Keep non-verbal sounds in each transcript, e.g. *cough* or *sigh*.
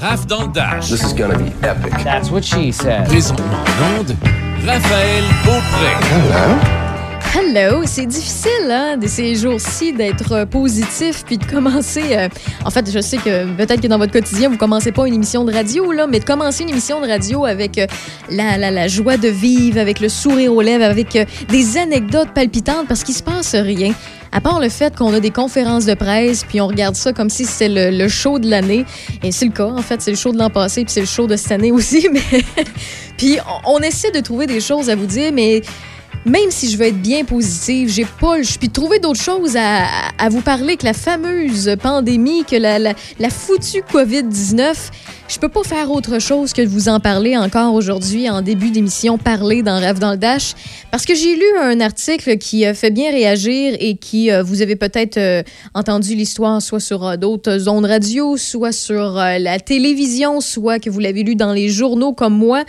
Raph dans le Dash. This is gonna be epic. That's what she said. Présentement en onde, Raphaël Beaupré. Hello, c'est difficile hein, ces jours-ci d'être euh, positif puis de commencer. euh, en fait, je sais que peut-être que dans votre quotidien vous commencez pas une émission de radio là, mais de commencer une émission de radio avec euh, la, joie de vivre, avec le sourire aux lèvres, avec des anecdotes palpitantes parce qu'il se passe rien. À part le fait qu'on a des conférences de presse, puis on regarde ça comme si c'était le, le show de l'année. Et c'est le cas, en fait, c'est le show de l'an passé, puis c'est le show de cette année aussi. *laughs* Mais puis on essaie de trouver des choses à vous dire, mais même si je veux être bien positive, j'ai pas, je puis trouver d'autres choses à, vous parler que la fameuse pandémie, que la, foutue COVID-19. Je peux pas faire autre chose que de vous en parler encore aujourd'hui en début d'émission Parler dans Rêve dans le Dash parce que j'ai lu un article qui euh, fait bien réagir et qui euh, vous avez peut-être euh, entendu l'histoire soit sur d'autres zones radio, soit sur la télévision, soit que vous l'avez lu dans les journaux comme moi.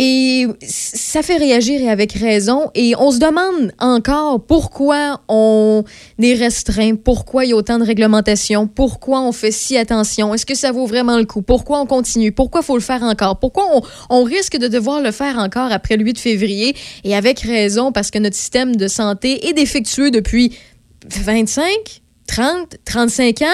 Et ça fait réagir et avec raison. Et on se demande encore pourquoi on est restreint, pourquoi il y a autant de réglementations, pourquoi on fait si attention, est-ce que ça vaut vraiment le coup, pourquoi on continue, pourquoi faut le faire encore, pourquoi on, risque de devoir le faire encore après le 8 février? Et avec raison, parce que notre système de santé est défectueux depuis 25, 30, 35 ans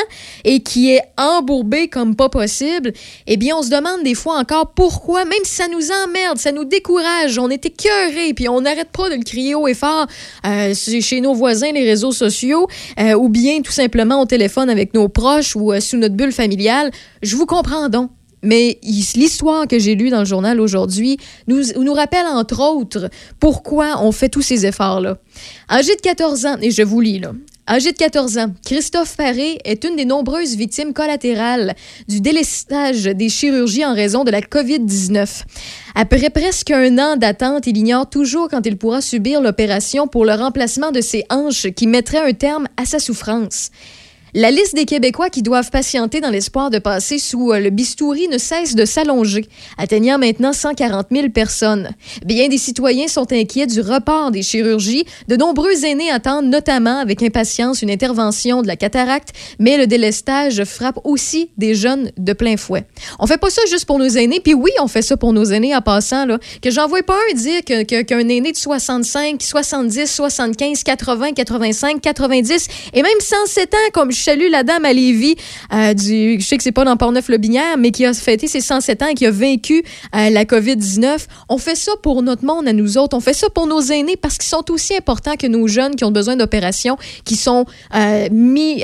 et qui est embourbé comme pas possible, eh bien, on se demande des fois encore pourquoi, même si ça nous emmerde, ça nous décourage, on est écœuré, puis on n'arrête pas de le crier haut et fort euh, chez nos voisins, les réseaux sociaux, euh, ou bien tout simplement au téléphone avec nos proches ou euh, sous notre bulle familiale. Je vous comprends donc. Mais l'histoire que j'ai lue dans le journal aujourd'hui nous, nous rappelle, entre autres, pourquoi on fait tous ces efforts-là. Âgé de 14 ans, et je vous lis là, Âgé de 14 ans, Christophe Paré est une des nombreuses victimes collatérales du délestage des chirurgies en raison de la COVID-19. Après presque un an d'attente, il ignore toujours quand il pourra subir l'opération pour le remplacement de ses hanches qui mettrait un terme à sa souffrance. La liste des Québécois qui doivent patienter dans l'espoir de passer sous euh, le bistouri ne cesse de s'allonger, atteignant maintenant 140 000 personnes. Bien des citoyens sont inquiets du report des chirurgies. De nombreux aînés attendent notamment avec impatience une intervention de la cataracte, mais le délestage frappe aussi des jeunes de plein fouet. On fait pas ça juste pour nos aînés, puis oui, on fait ça pour nos aînés en passant, là. Que j'en vois pas un dire qu'un aîné de 65, 70, 75, 80, 85, 90 et même 107 ans, comme je salue la dame à Lévis, euh, du, je sais que c'est pas dans Portneuf-le-Binière, mais qui a fêté ses 107 ans et qui a vaincu euh, la COVID-19. On fait ça pour notre monde à nous autres. On fait ça pour nos aînés parce qu'ils sont aussi importants que nos jeunes qui ont besoin d'opérations, qui sont euh, mis,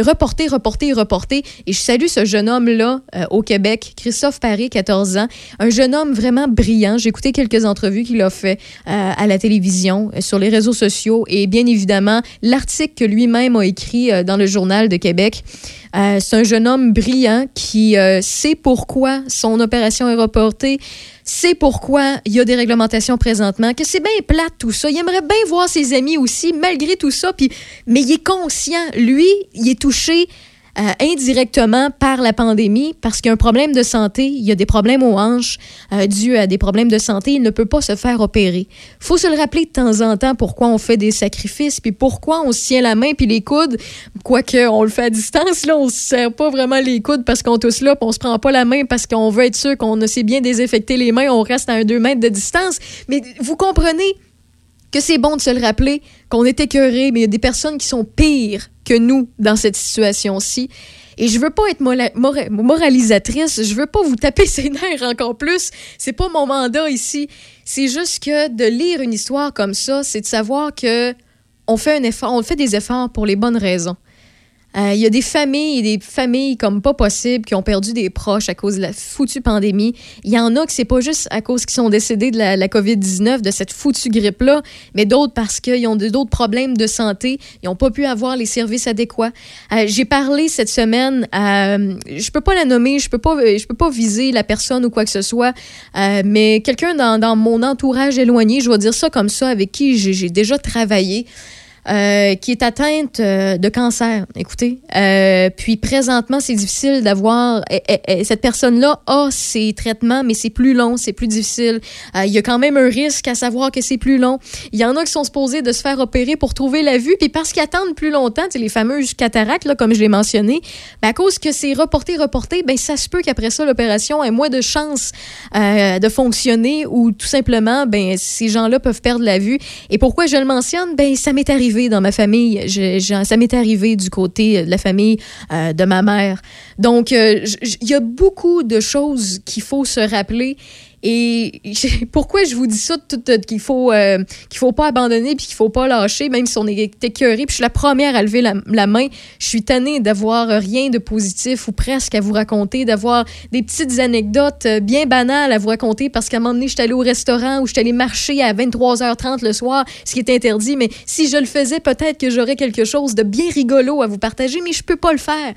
reportés, reportés, reportés. Et je salue ce jeune homme-là au Québec, Christophe Paré, 14 ans. Un jeune homme vraiment brillant. J'ai écouté quelques entrevues qu'il a fait à la télévision, sur les réseaux sociaux et bien évidemment l'article que lui-même a écrit dans le journal de Québec. Euh, c'est un jeune homme brillant qui euh, sait pourquoi son opération est reportée, sait pourquoi il y a des réglementations présentement, que c'est bien plate tout ça. Il aimerait bien voir ses amis aussi, malgré tout ça, mais il est conscient. Lui, il est touché euh, indirectement par la pandémie parce qu'il y a un problème de santé, il y a des problèmes aux hanches euh, dus à des problèmes de santé, il ne peut pas se faire opérer. faut se le rappeler de temps en temps pourquoi on fait des sacrifices, puis pourquoi on se tient la main puis les coudes, quoique on le fait à distance, là, on se serre pas vraiment les coudes parce qu'on tous là, puis on se prend pas la main parce qu'on veut être sûr qu'on sait bien désinfecter les mains, on reste à un 2 mètres de distance. Mais vous comprenez que c'est bon de se le rappeler, qu'on est écœuré, mais il y a des personnes qui sont pires que nous dans cette situation-ci. Et je veux pas être moralisatrice, je veux pas vous taper *laughs* ses nerfs encore plus. C'est pas mon mandat ici. C'est juste que de lire une histoire comme ça, c'est de savoir que on fait un effort, on fait des efforts pour les bonnes raisons. Euh, Il y a des familles, des familles comme pas possible qui ont perdu des proches à cause de la foutue pandémie. Il y en a que c'est pas juste à cause qu'ils sont décédés de la, la COVID-19, de cette foutue grippe-là, mais d'autres parce qu'ils ont d'autres problèmes de santé. Ils n'ont pas pu avoir les services adéquats. Euh, J'ai parlé cette semaine, à, je peux pas la nommer, je peux pas, je peux pas viser la personne ou quoi que ce soit, euh, mais quelqu'un dans, dans mon entourage éloigné, je vais dire ça comme ça, avec qui j'ai déjà travaillé. Euh, qui est atteinte euh, de cancer. Écoutez, euh, puis présentement, c'est difficile d'avoir. Cette personne-là a ses traitements, mais c'est plus long, c'est plus difficile. il y a quand même un risque à savoir que c'est plus long. Il y en a qui sont supposés de se faire opérer pour trouver la vue, puis parce qu'ils attendent plus longtemps, les fameuses cataractes, là, comme je l'ai mentionné, ben à cause que c'est reporté, reporté, ben ça se peut qu'après ça, l'opération ait moins de chances de fonctionner ou tout simplement, ben ces gens-là peuvent perdre la vue. Et pourquoi je le mentionne? Ben ça m'est arrivé dans ma famille. ça m'est arrivé du côté de la famille euh, de ma mère. Donc, euh, il y a beaucoup de choses qu'il faut se rappeler. Et *laughs* pourquoi je vous dis ça, qu'il faut euh, qu'il faut pas abandonner puis qu'il faut pas lâcher, même si on est écœuré. Puis je suis la première à lever la, main. Je suis tannée d'avoir rien de positif ou presque à vous raconter, d'avoir des petites anecdotes euh, bien banales à vous raconter parce qu'à un moment donné, je suis allée au restaurant ou je suis allée marcher à 23h30 le soir, ce qui est interdit. Mais si je le faisais, peut-être que j'aurais quelque chose de bien rigolo à vous partager, mais je peux pas le faire.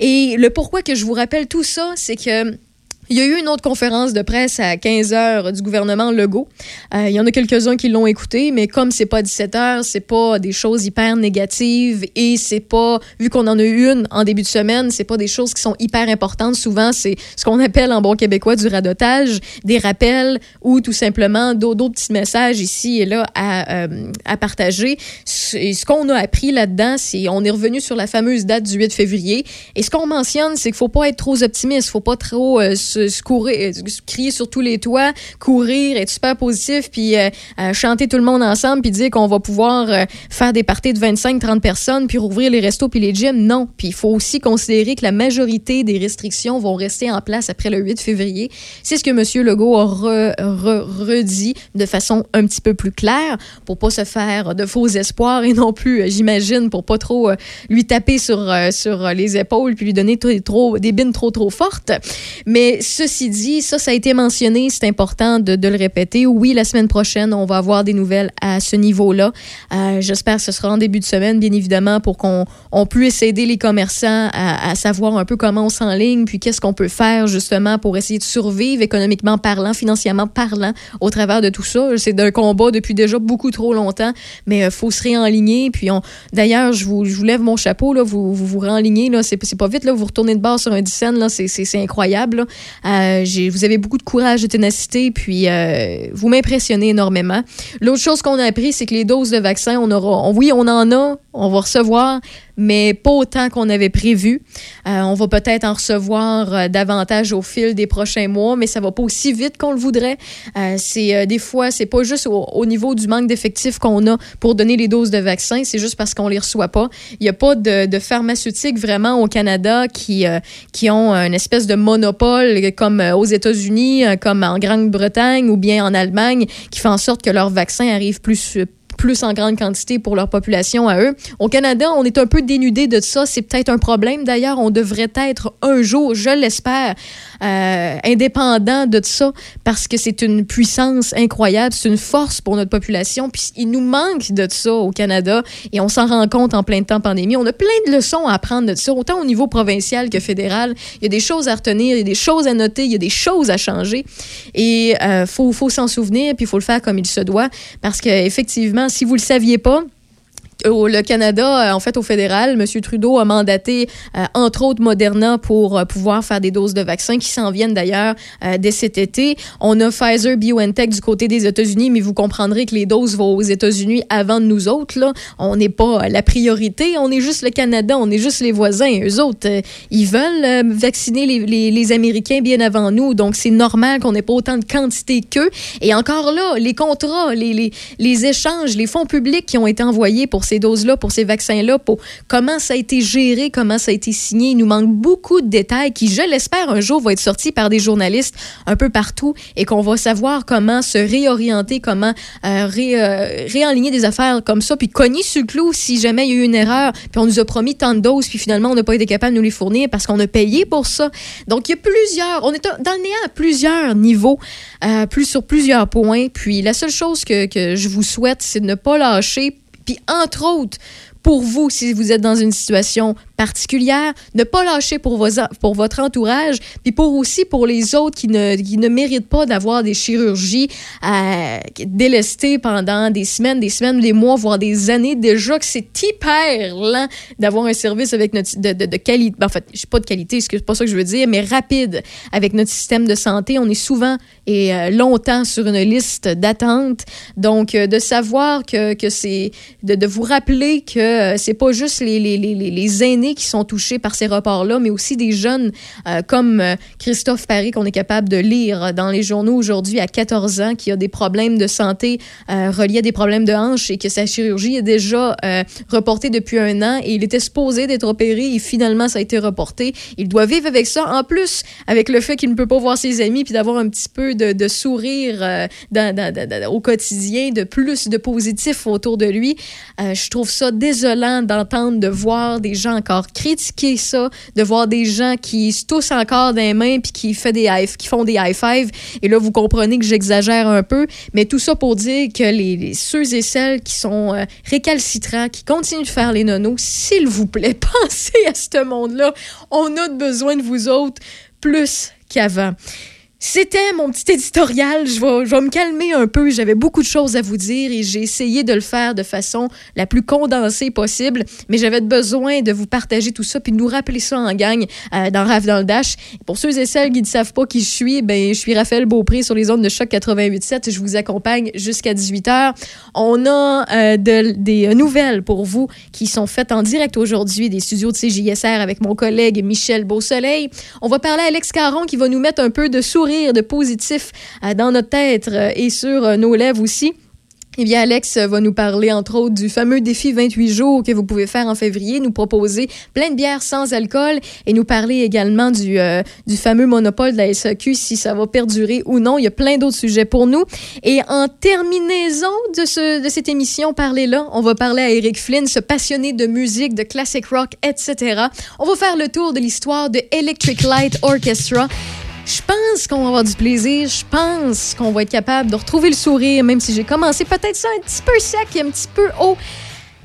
Et le pourquoi que je vous rappelle tout ça, c'est que il y a eu une autre conférence de presse à 15 heures du gouvernement Legault. Euh, il y en a quelques-uns qui l'ont écouté, mais comme c'est pas 17 heures, c'est pas des choses hyper négatives et c'est pas, vu qu'on en a eu une en début de semaine, c'est pas des choses qui sont hyper importantes. Souvent, c'est ce qu'on appelle en bon québécois du radotage, des rappels ou tout simplement d'autres petits messages ici et là à, euh, partager. Ce qu'on a appris là-dedans, c'est on est revenu sur la fameuse date du 8 février. Et ce qu'on mentionne, c'est qu'il faut pas être trop optimiste, faut pas trop euh, se, courir, euh, crier sur tous les toits, courir, être super positif, puis euh, euh, chanter tout le monde ensemble, puis dire qu'on va pouvoir faire des parties de 25-30 personnes, puis rouvrir les restos puis les gyms. Non. Puis il faut aussi considérer que la majorité des restrictions vont rester en place après le 8 février. C'est ce que M. Legault a redit de façon un petit peu plus claire pour pas se faire de faux espoirs et non plus, j'imagine, pour pas trop lui taper sur, sur les épaules puis lui donner trop, des bines trop, trop fortes. Mais ceci dit, ça, ça a été mentionné, c'est important de, le répéter. Oui, la semaine prochaine, on va avoir des nouvelles à ce niveau-là. Euh, j'espère que ce sera en début de semaine, bien évidemment, pour qu'on on puisse aider les commerçants à, savoir un peu comment on s'enligne, puis qu'est-ce qu'on peut faire justement pour essayer de survivre économiquement parlant, financièrement parlant, au travers de tout ça. C'est un combat depuis déjà beaucoup trop longtemps, mais il euh, faut se réenligner. Puis on, d'ailleurs, je vous, je vous lève mon chapeau, là, vous vous, vous réenlignez, là, c'est, pas vite, là, vous retournez de bord sur un 10 là, c'est, incroyable. Là. Euh, vous avez beaucoup de courage, de ténacité, puis euh, vous m'impressionnez énormément. L'autre chose qu'on a appris, c'est que les doses de vaccins, on aura, oui, on en a, on va recevoir, mais pas autant qu'on avait prévu. Euh, on va peut-être en recevoir euh, davantage au fil des prochains mois, mais ça va pas aussi vite qu'on le voudrait. Euh, c'est des fois, c'est pas juste au, niveau du manque d'effectifs qu'on a pour donner les doses de vaccins, c'est juste parce qu'on les reçoit pas. Il n'y a pas de, pharmaceutiques vraiment au Canada qui qui ont une espèce de monopole comme aux États-Unis, comme en Grande-Bretagne ou bien en Allemagne, qui fait en sorte que leurs vaccins arrivent plus plus en grande quantité pour leur population à eux. Au Canada, on est un peu dénudé de ça. C'est peut-être un problème. D'ailleurs, on devrait être un jour, je l'espère, euh, indépendant de ça parce que c'est une puissance incroyable, c'est une force pour notre population. Puis il nous manque de ça au Canada et on s'en rend compte en plein temps pandémie. On a plein de leçons à apprendre de ça, autant au niveau provincial que fédéral. Il y a des choses à retenir, il y a des choses à noter, il y a des choses à changer et il euh, faut, faut s'en souvenir puis il faut le faire comme il se doit parce qu'effectivement, si vous le saviez pas, le Canada, euh, en fait, au fédéral, M. Trudeau a mandaté, euh, entre autres, Moderna pour euh, pouvoir faire des doses de vaccins qui s'en viennent d'ailleurs dès cet été. On a Pfizer, BioNTech du côté des États-Unis, mais vous comprendrez que les doses vont aux États-Unis avant de nous autres. Là. On n'est pas la priorité, on est juste le Canada, on est juste les voisins. Eux autres, ils veulent vacciner les, les, les, Américains bien avant nous, donc c'est normal qu'on n'ait pas autant de quantité qu'eux. Et encore là, les contrats, les, les, les échanges, les fonds publics qui ont été envoyés pour ces doses-là, pour ces vaccins-là, pour comment ça a été géré, comment ça a été signé. Il nous manque beaucoup de détails qui, je l'espère, un jour vont être sortis par des journalistes un peu partout et qu'on va savoir comment se réorienter, comment euh, euh, réaligner des affaires comme ça, puis cogner sur le clou si jamais il y a eu une erreur, puis on nous a promis tant de doses, puis finalement on n'a pas été capable de nous les fournir parce qu'on a payé pour ça. Donc il y a plusieurs, on est dans le néant à plusieurs niveaux, euh, plus sur plusieurs points. Puis la seule chose que, que je vous souhaite, c'est de ne pas lâcher puis, entre autres, pour vous, si vous êtes dans une situation particulière, ne pas lâcher pour, vos, pour votre entourage, puis pour aussi pour les autres qui ne, qui ne méritent pas d'avoir des chirurgies euh, délestées pendant des semaines, des semaines, des mois, voire des années. Déjà que c'est hyper lent d'avoir un service avec notre, de, de, qualité. En fait, je pas de qualité, c'est pas ça que je veux dire, mais rapide avec notre système de santé. On est souvent et euh, longtemps sur une liste d'attente. Donc, euh, de savoir que, que c'est. De, de, vous rappeler que c'est pas juste les, les, les, les, aînés qui sont touchés par ces reports-là, mais aussi des jeunes comme Christophe Paris qu'on est capable de lire dans les journaux aujourd'hui à 14 ans qui a des problèmes de santé euh, reliés à des problèmes de hanche et que sa chirurgie est déjà euh, reportée depuis un an et il était supposé d'être opéré et finalement ça a été reporté. Il doit vivre avec ça. En plus, avec le fait qu'il ne peut pas voir ses amis puis d'avoir un petit peu de, sourire euh, au quotidien, de plus de positif autour de lui, je trouve ça désolant d'entendre, de voir des gens encore critiquer ça, de voir des gens qui se toussent encore des mains puis qui, fait des qui font des high five. Et là, vous comprenez que j'exagère un peu, mais tout ça pour dire que les, ceux et celles qui sont euh, récalcitrants, qui continuent de faire les nonos, s'il vous plaît, *laughs* pensez à ce monde-là. On a besoin de vous autres plus qu'avant. C'était mon petit éditorial. Je vais, je vais me calmer un peu. J'avais beaucoup de choses à vous dire et j'ai essayé de le faire de façon la plus condensée possible. Mais j'avais besoin de vous partager tout ça puis de nous rappeler ça en gang euh, dans Raf dans le Dash. Pour ceux et celles qui ne savent pas qui je suis, ben, je suis Raphaël Beaupré sur les ondes de choc 88.7. Je vous accompagne jusqu'à 18h. On a euh, de, des nouvelles pour vous qui sont faites en direct aujourd'hui des studios de CJSR avec mon collègue Michel Beausoleil. On va parler à Alex Caron qui va nous mettre un peu de sourire de positif euh, dans notre tête euh, et sur euh, nos lèvres aussi. Eh bien, Alex va nous parler, entre autres, du fameux défi 28 jours que vous pouvez faire en février, nous proposer plein de bières sans alcool et nous parler également du, du fameux monopole de la SAQ, si ça va perdurer ou non. Il y a plein d'autres sujets pour nous. Et en terminaison de, ce, de cette émission, parler là, on va parler à Eric Flynn, ce passionné de musique, de classic rock, etc. On va faire le tour de l'histoire de Electric Light Orchestra je pense qu'on va avoir du plaisir. Je pense qu'on va être capable de retrouver le sourire, même si j'ai commencé peut-être ça un petit peu sec et un petit peu haut.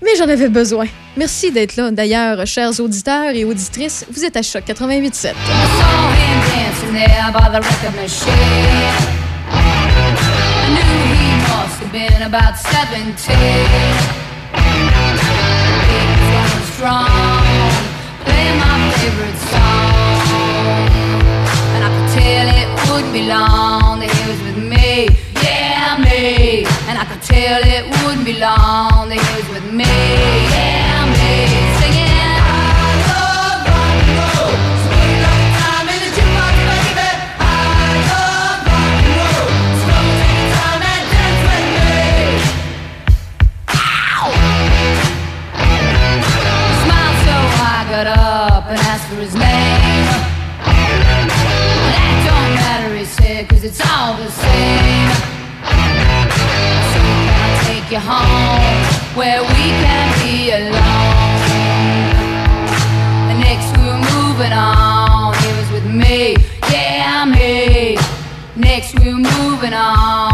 Mais j'en avais besoin. Merci d'être là. D'ailleurs, chers auditeurs et auditrices, vous êtes à Choc 88.7. would be long that he was with me, yeah, me. And I could tell it wouldn't be long that he was with me, cause it's all the same. So can I take you home where we can be alone? And next we were moving on, he was with me, yeah, me. Next we were moving on,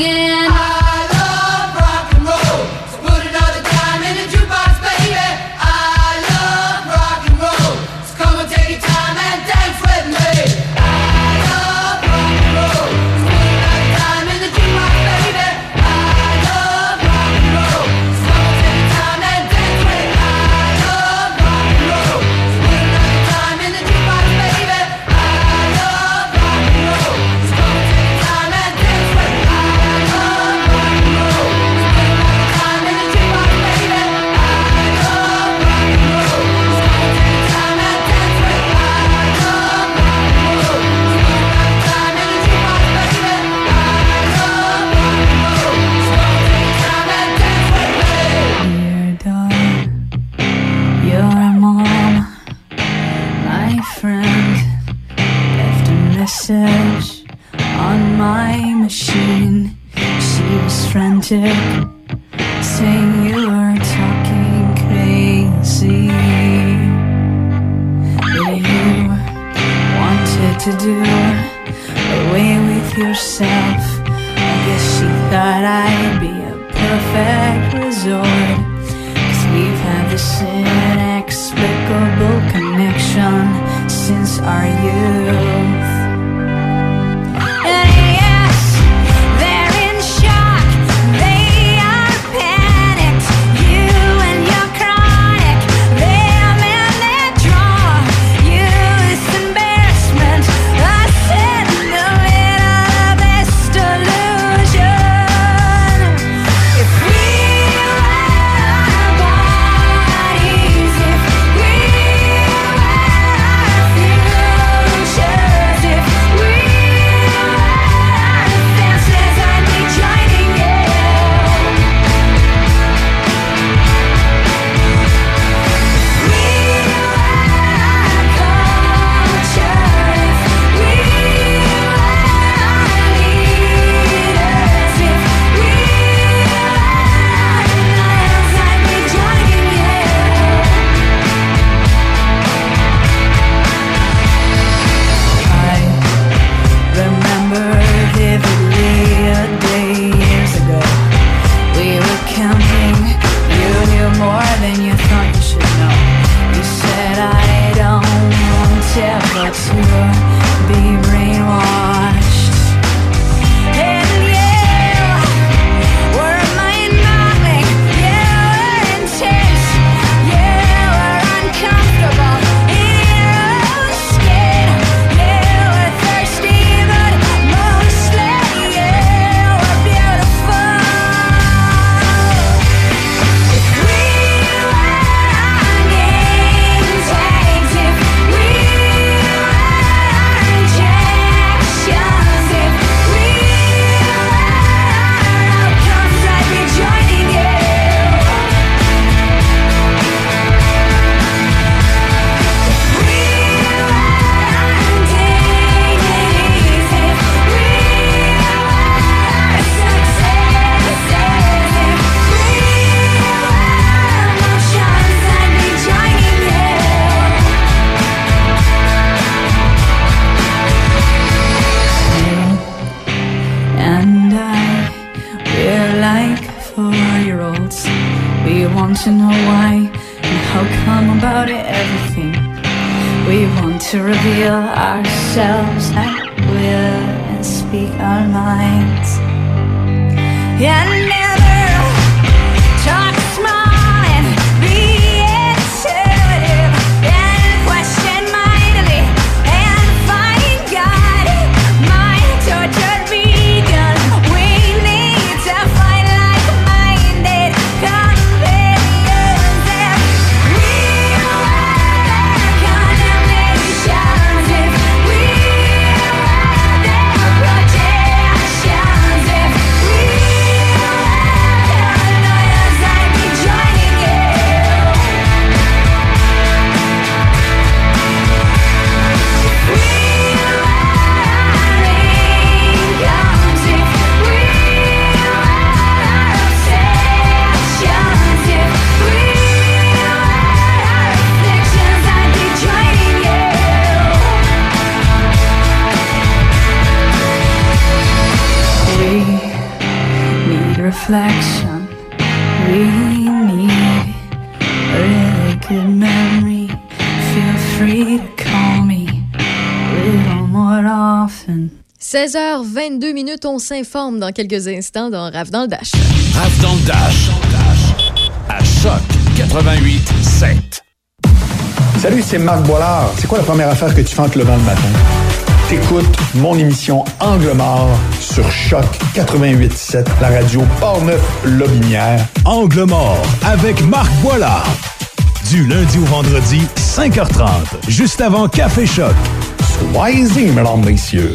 again. on s'informe dans quelques instants dans Rave dans le Dash. Rave dans le Dash. À Choc 88 7. Salut, c'est Marc Boilard. C'est quoi la première affaire que tu fais en te le matin? T'écoutes mon émission Angle mort sur Choc 88.7, la radio Portneuf-Lobinière. Angle mort avec Marc Boilard. Du lundi au vendredi, 5h30, juste avant Café Choc. Soyez-y, mesdames, messieurs.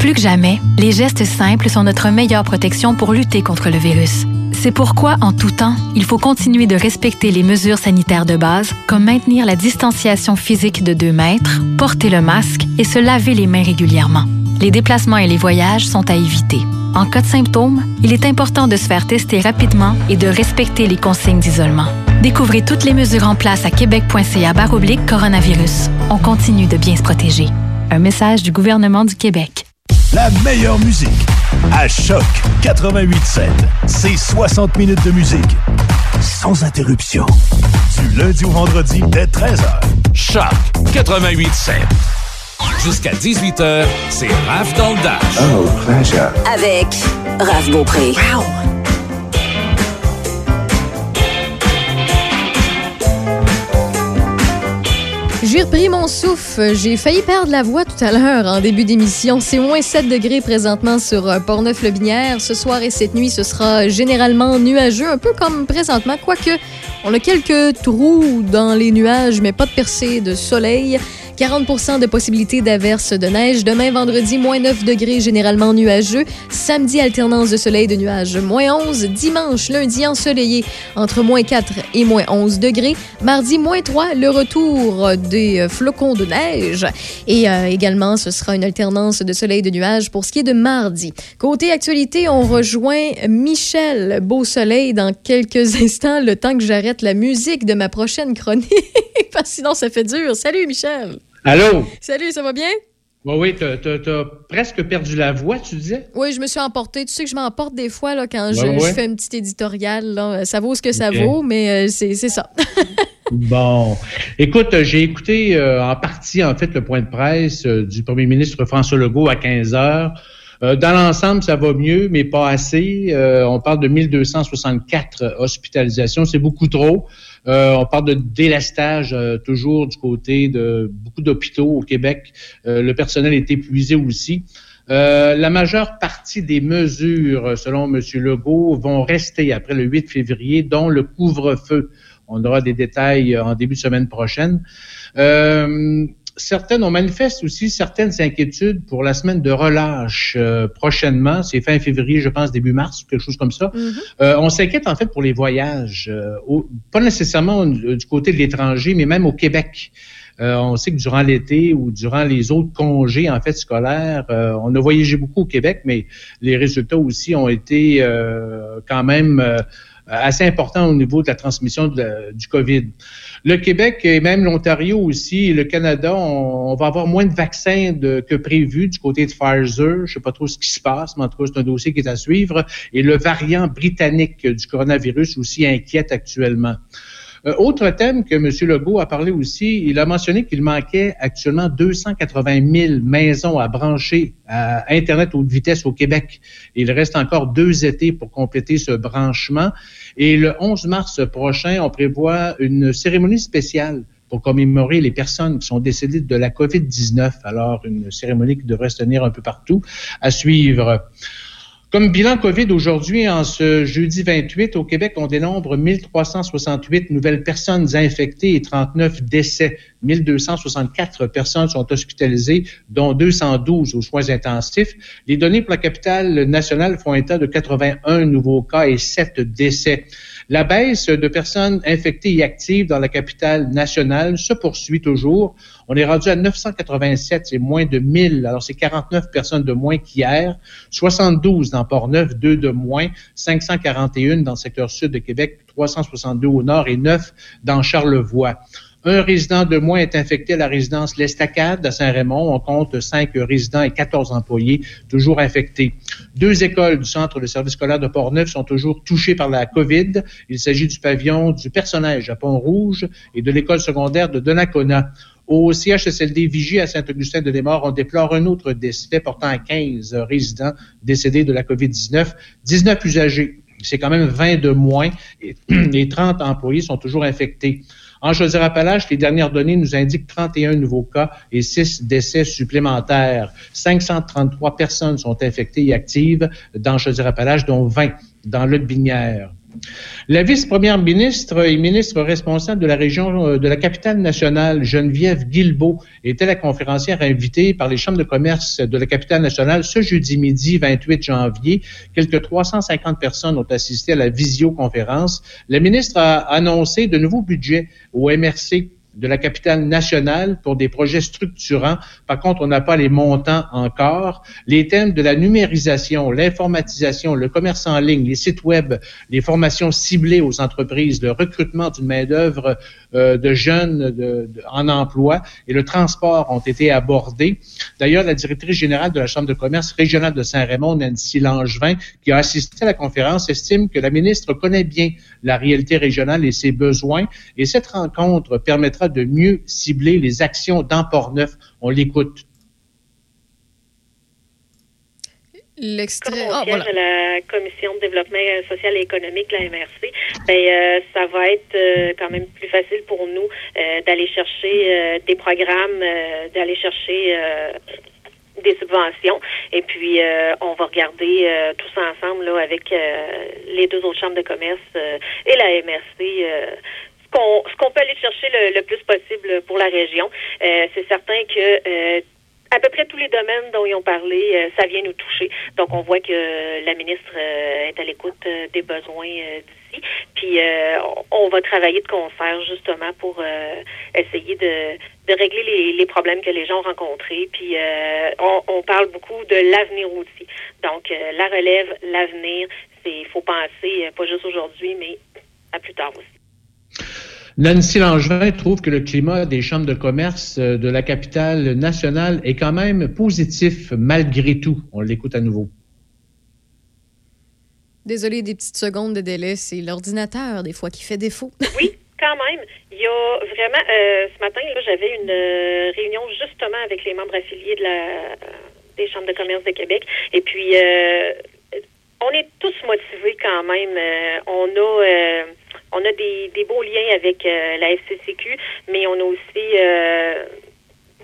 Plus que jamais, les gestes simples sont notre meilleure protection pour lutter contre le virus. C'est pourquoi, en tout temps, il faut continuer de respecter les mesures sanitaires de base, comme maintenir la distanciation physique de 2 mètres, porter le masque et se laver les mains régulièrement. Les déplacements et les voyages sont à éviter. En cas de symptômes, il est important de se faire tester rapidement et de respecter les consignes d'isolement. Découvrez toutes les mesures en place à québec.ca coronavirus. On continue de bien se protéger. Un message du gouvernement du Québec. La meilleure musique. À Choc 88.7. C'est 60 minutes de musique. Sans interruption. Du lundi au vendredi dès 13h. Choc 88.7. Jusqu'à 18h, c'est Raph dans le Dash. Oh, pleasure. Avec Raph Beaupré. J'ai repris mon souffle. J'ai failli perdre la voix tout à l'heure en début d'émission. C'est moins 7 degrés présentement sur euh, Portneuf-le-Binière. Ce soir et cette nuit, ce sera généralement nuageux, un peu comme présentement, quoique on a quelques trous dans les nuages, mais pas de percée de soleil. 40 de possibilité d'averse de neige. Demain, vendredi, moins 9 degrés, généralement nuageux. Samedi, alternance de soleil et de nuages, moins 11. Dimanche, lundi, ensoleillé, entre moins 4 et moins 11 degrés. Mardi, moins 3, le retour des euh, flocons de neige. Et euh, également, ce sera une alternance de soleil et de nuages pour ce qui est de mardi. Côté actualité, on rejoint Michel Beau Soleil dans quelques *laughs* instants, le temps que j'arrête la musique de ma prochaine chronique. *laughs* Parce que sinon, ça fait dur. Salut, Michel. Allô? Salut, ça va bien? Oui, oui, t'as, t'as presque perdu la voix, tu disais? Oui, je me suis emportée. Tu sais que je m'emporte des fois là, quand je, Ouais, je fais un petit éditorial. là. Ça vaut ce que ça vaut, mais euh, c'est ça. *laughs* Bon. Écoute, j'ai écouté euh, en partie, en fait, le point de presse euh, du premier ministre François Legault à 15 heures. Euh, dans l'ensemble, ça va mieux, mais pas assez. Euh, on parle de 1264 hospitalisations. C'est beaucoup trop. Euh, on parle de délastage toujours du côté de beaucoup d'hôpitaux au Québec. Le personnel est épuisé aussi. Euh, la majeure partie des mesures, selon M. Legault, vont rester après le 8 février, dont le couvre-feu. On aura des détails euh, en début de semaine prochaine. Euh, certaines, on manifeste aussi certaines inquiétudes pour la semaine de relâche euh, prochainement. C'est fin février, je pense, début mars, quelque chose comme ça. Euh, on s'inquiète en fait pour les voyages, euh, au- pas nécessairement du côté de l'étranger, mais même au Québec. On sait que durant l'été ou durant les autres congés en fait scolaires, on a voyagé beaucoup au Québec, mais les résultats aussi ont été quand même assez importants au niveau de la transmission du COVID. Le Québec et même l'Ontario aussi, le Canada, on, va avoir moins de vaccins que prévu du côté de Pfizer. Je sais pas trop ce qui se passe, mais en tout cas, c'est un dossier qui est à suivre. Et le variant britannique du coronavirus aussi inquiète actuellement. Euh, autre thème que M. Legault a parlé aussi, il a mentionné qu'il manquait actuellement 280 000 maisons à brancher à Internet haute vitesse au Québec. Il reste encore deux étés pour compléter ce branchement. Et le 11 mars prochain, on prévoit une cérémonie spéciale pour commémorer les personnes qui sont décédées de la COVID-19. Alors, une cérémonie qui devrait se tenir un peu partout à suivre. Comme bilan COVID aujourd'hui, en ce jeudi 28, au Québec, on dénombre 1368 nouvelles personnes infectées et 39 décès. 1264 personnes sont hospitalisées, dont 212 aux soins intensifs. Les données pour la capitale nationale font état de 81 nouveaux cas et 7 décès. La baisse de personnes infectées et actives dans la capitale nationale se poursuit toujours. On est rendu à 987, c'est moins de 1000. Alors, c'est 49 personnes de moins qu'hier. 72 dans Port-Neuf, 2 de moins. 541 dans le secteur sud de Québec, 362 au nord et 9 dans Charlevoix. Un résident de moins est infecté à la résidence L'Estacade à Saint-Raymond. On compte 5 résidents et 14 employés toujours infectés. Deux écoles du centre de service scolaire de Port-Neuf sont toujours touchées par la COVID. Il s'agit du pavillon du personnage à Pont-Rouge et de l'école secondaire de Donnacona. Au CHSLD Vigie à Saint-Augustin-de-Desmaures, on déplore un autre décès portant à 15 résidents décédés de la COVID-19, 19 usagers. C'est quand même 20 de moins et, *clears throat* et 30 employés sont toujours infectés. En Chaudière-Appalaches, les dernières données nous indiquent 31 nouveaux cas et 6 décès supplémentaires. 533 personnes sont infectées et actives dans Chaudière-Appalaches, dont 20 dans le Binière. La vice-première ministre et ministre responsable de la région euh, de la capitale nationale, Geneviève Guilbeault, était la conférencière invitée par les chambres de commerce de la capitale nationale ce jeudi midi 28 janvier. Quelques 350 personnes ont assisté à la visioconférence. La ministre a annoncé de nouveaux budgets au MRC de la capitale nationale pour des projets structurants. Par contre, on n'a pas les montants encore. Les thèmes de la numérisation, l'informatisation, le commerce en ligne, les sites web, les formations ciblées aux entreprises, le recrutement d'une main-d'œuvre euh, de jeunes en emploi et le transport ont été abordés. D'ailleurs, la directrice générale de la Chambre de commerce régionale de Saint-Raymond, Nancy Langevin, qui a assisté à la conférence, estime que la ministre connaît bien la réalité régionale et ses besoins et cette rencontre permettra de mieux cibler les actions dans Port-Neuf. On l'écoute. L'extrait. Comme on Ah, voilà. à la Commission de développement social et économique, la MRC, ben, euh, ça va être euh, quand même plus facile pour nous euh, d'aller chercher euh, des programmes, euh, d'aller chercher euh, des subventions. Et puis, euh, on va regarder euh, tous ensemble là, avec euh, les deux autres chambres de commerce euh, et la MRC. ce qu'on peut aller chercher le, le plus possible pour la région. C'est certain que à peu près tous les domaines dont ils ont parlé, ça vient nous toucher. Donc, on voit que la ministre est à l'écoute des besoins Puis, euh, on va travailler de concert justement pour euh, essayer de, régler les, problèmes que les gens ont rencontrés. Puis, euh, on, parle beaucoup de l'avenir aussi. Donc, la relève, l'avenir, c'est faut penser pas juste aujourd'hui, mais à plus tard aussi. Nancy Langevin trouve que le climat des chambres de commerce de la capitale nationale est quand même positif malgré tout. On l'écoute à nouveau. Désolé des petites secondes de délai, c'est l'ordinateur des fois qui fait défaut. *laughs* Oui, quand même. Il y a vraiment, euh, ce matin, j'avais une euh, réunion justement avec les membres affiliés de la, des chambres de commerce de Québec. Et puis, euh, on est tous motivés quand même. Euh, on a, euh, on a des, des beaux liens avec euh, la FCCQ, mais on a aussi euh,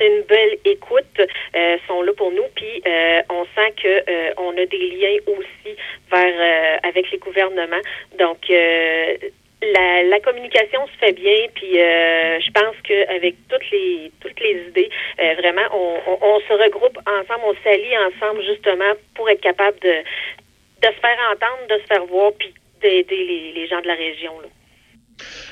une belle écoute, euh, sont là pour nous, puis euh, on sent que euh, on a des liens aussi vers avec les gouvernements. Donc la, la communication se fait bien, puis euh, je pense qu'avec toutes les toutes les idées, vraiment, on, on, se regroupe ensemble, on s'allie ensemble justement pour être capable de se faire entendre, de se faire voir, puis d'aider les, les gens de la région.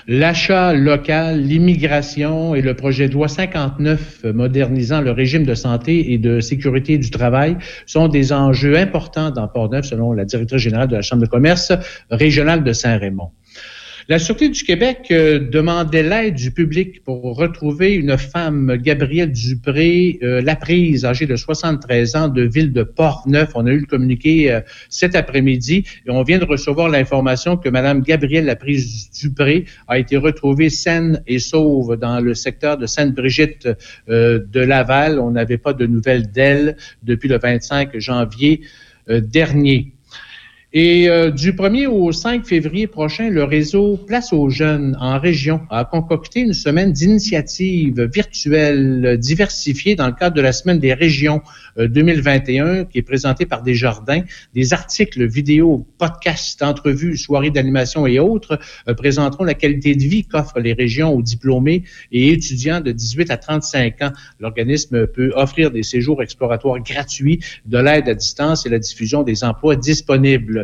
L'achat local, l'immigration et le projet de loi 59 euh, modernisant le régime de santé et de sécurité du travail sont des enjeux importants dans Port-Neuf, selon la directrice générale de la Chambre de commerce régionale de Saint-Raymond. La Sûreté du Québec euh, demandait l'aide du public pour retrouver une femme, Gabrielle Dupré, euh, âgée de 73 ans, de ville de Port-Neuf. On a eu le communiqué euh, cet après-midi et on vient de recevoir l'information que Madame Gabrielle Laprise Dupré a été retrouvée saine et sauve dans le secteur de Sainte-Brigitte euh, de Laval. On n'avait pas de nouvelles d'elle depuis le 25 janvier dernier. Et euh, du 1er au 5 février prochain, le réseau Place aux jeunes en région a concocté une semaine d'initiatives virtuelles diversifiées dans le cadre de la semaine des régions euh, 2021 qui est présentée par Desjardins. Des articles, vidéos, podcasts, entrevues, soirées d'animation et autres euh, présenteront la qualité de vie qu'offrent les régions aux diplômés et étudiants de 18 à 35 ans. L'organisme peut offrir des séjours exploratoires gratuits, de l'aide à distance et la diffusion des emplois disponibles.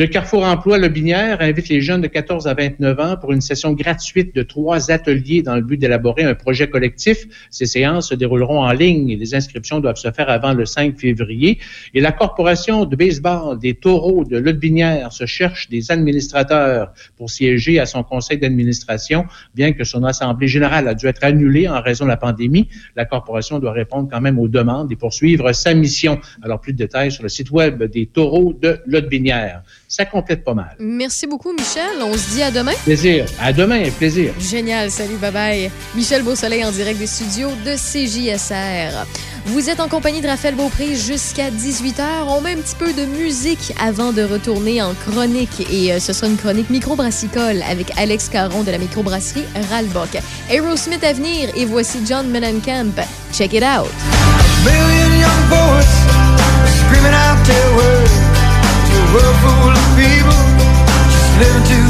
Le Carrefour Emploi Le Binière invite les jeunes de 14 à 29 ans pour une session gratuite de trois ateliers dans le but d'élaborer un projet collectif. Ces séances se dérouleront en ligne et les inscriptions doivent se faire avant le 5 février. Et la Corporation de baseball des taureaux de Le Binière se cherche des administrateurs pour siéger à son conseil d'administration. Bien que son assemblée générale a dû être annulée en raison de la pandémie, la corporation doit répondre quand même aux demandes et poursuivre sa mission. Alors plus de détails sur le site web des taureaux de Le Binière. Ça complète pas mal. Merci beaucoup, Michel. On se dit à demain. Plaisir. À demain, plaisir. Génial, salut, bye bye. Michel Beausoleil en direct des studios de CJSR. Vous êtes en compagnie de Raphaël Beaupré jusqu'à 18h. On met un petit peu de musique avant de retourner en chronique. Et euh, ce sera une chronique microbrassicole avec Alex Caron de la microbrasserie Ralbock. Aerosmith à venir et voici John Mellencamp. Check it out. million young poets screaming out their words world full of people. Just living to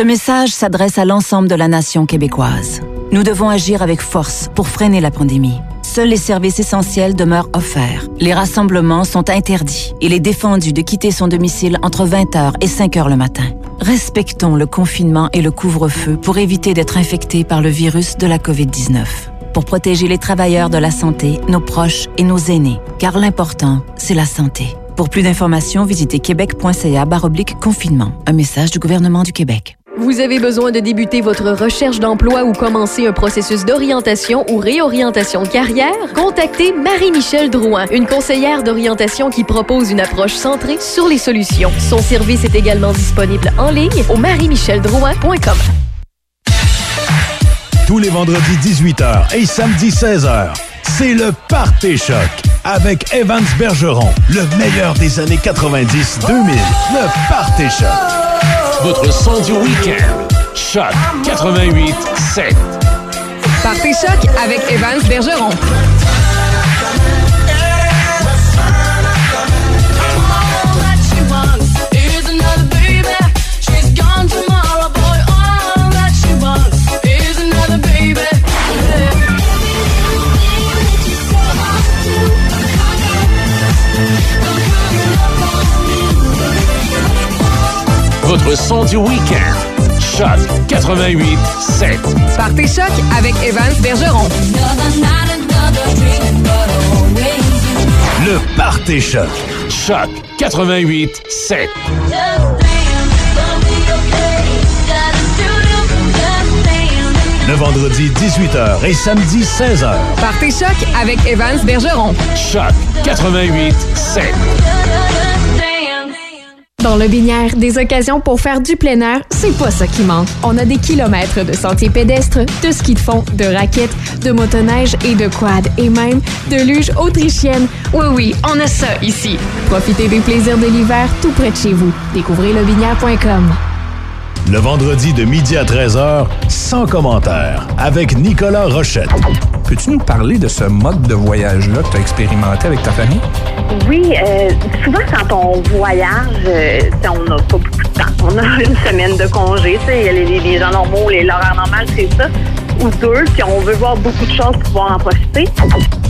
Ce message s'adresse à l'ensemble de la nation québécoise. Nous devons agir avec force pour freiner la pandémie. Seuls les services essentiels demeurent offerts. Les rassemblements sont interdits. Il est défendu de quitter son domicile entre 20h et 5h le matin. Respectons le confinement et le couvre-feu pour éviter d'être infectés par le virus de la COVID-19. Pour protéger les travailleurs de la santé, nos proches et nos aînés. Car l'important, c'est la santé. Pour plus d'informations, visitez québec.ca confinement. Un message du gouvernement du Québec. Vous avez besoin de débuter votre recherche d'emploi ou commencer un processus d'orientation ou réorientation de carrière? Contactez Marie-Michel Drouin, une conseillère d'orientation qui propose une approche centrée sur les solutions. Son service est également disponible en ligne au marie-micheldrouin.com. Tous les vendredis 18h et samedi 16h, c'est le Party Choc avec Evans Bergeron, le meilleur des années 90-2000. Le Party Choc. Votre son du week-end. Choc 88.7. Partez choc avec Evans Bergeron. Votre son du week-end. Choc 88.7. Partez choc avec Evans Bergeron. Le Party Choc. Choc 88.7. Le vendredi 18h et samedi 16h. Partez choc avec Evans Bergeron. Choc 88.7. Dans le Binière, des occasions pour faire du plein air, c'est pas ça qui manque. On a des kilomètres de sentiers pédestres, de ski de fond, de raquettes, de motoneige et de quad, et même de luge autrichienne. Oui, oui, on a ça ici. Profitez des plaisirs de l'hiver tout près de chez vous. Découvrez lebinière.com. Le vendredi de midi à 13h, sans commentaire, avec Nicolas Rochette. Peux-tu nous parler de ce mode de voyage-là que tu as expérimenté avec ta famille? Oui, euh, souvent quand on voyage, euh, on n'a pas beaucoup de temps. On a *laughs* une semaine de congé. Les, les, les gens normaux, les l'horaire normal, c'est ça. Ou deux, puis on veut voir beaucoup de choses pour pouvoir en profiter.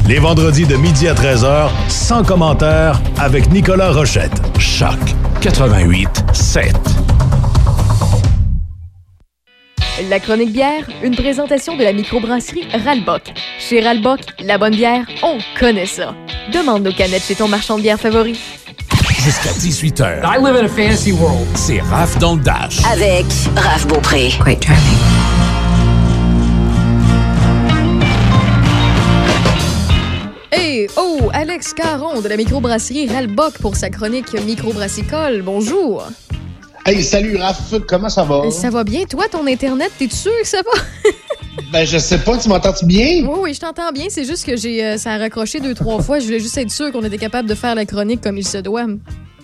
Les vendredis de midi à 13h, sans commentaire, avec Nicolas Rochette. Choc 88.7. La chronique bière, une présentation de la microbrasserie Ralbock. Chez Ralbock, la bonne bière, on connaît ça. Demande nos canettes chez ton marchand de bière favori. Jusqu'à 18h. I live in a fantasy world. C'est Raph dans le Dash. Avec Raph Beaupré. Great driving. Hey, oh, Alex Caron de la microbrasserie Ralbock pour sa chronique microbrassicole. Bonjour. Hey, salut Raph, comment ça va? Ça va bien, toi, ton Internet, t'es sûr que ça va? *laughs* Ben, je sais pas, tu m'entends bien? Oui, oui, je t'entends bien. C'est juste que j'ai, euh, ça a raccroché deux, trois fois. Je voulais juste être sûr qu'on était capable de faire la chronique comme il se doit.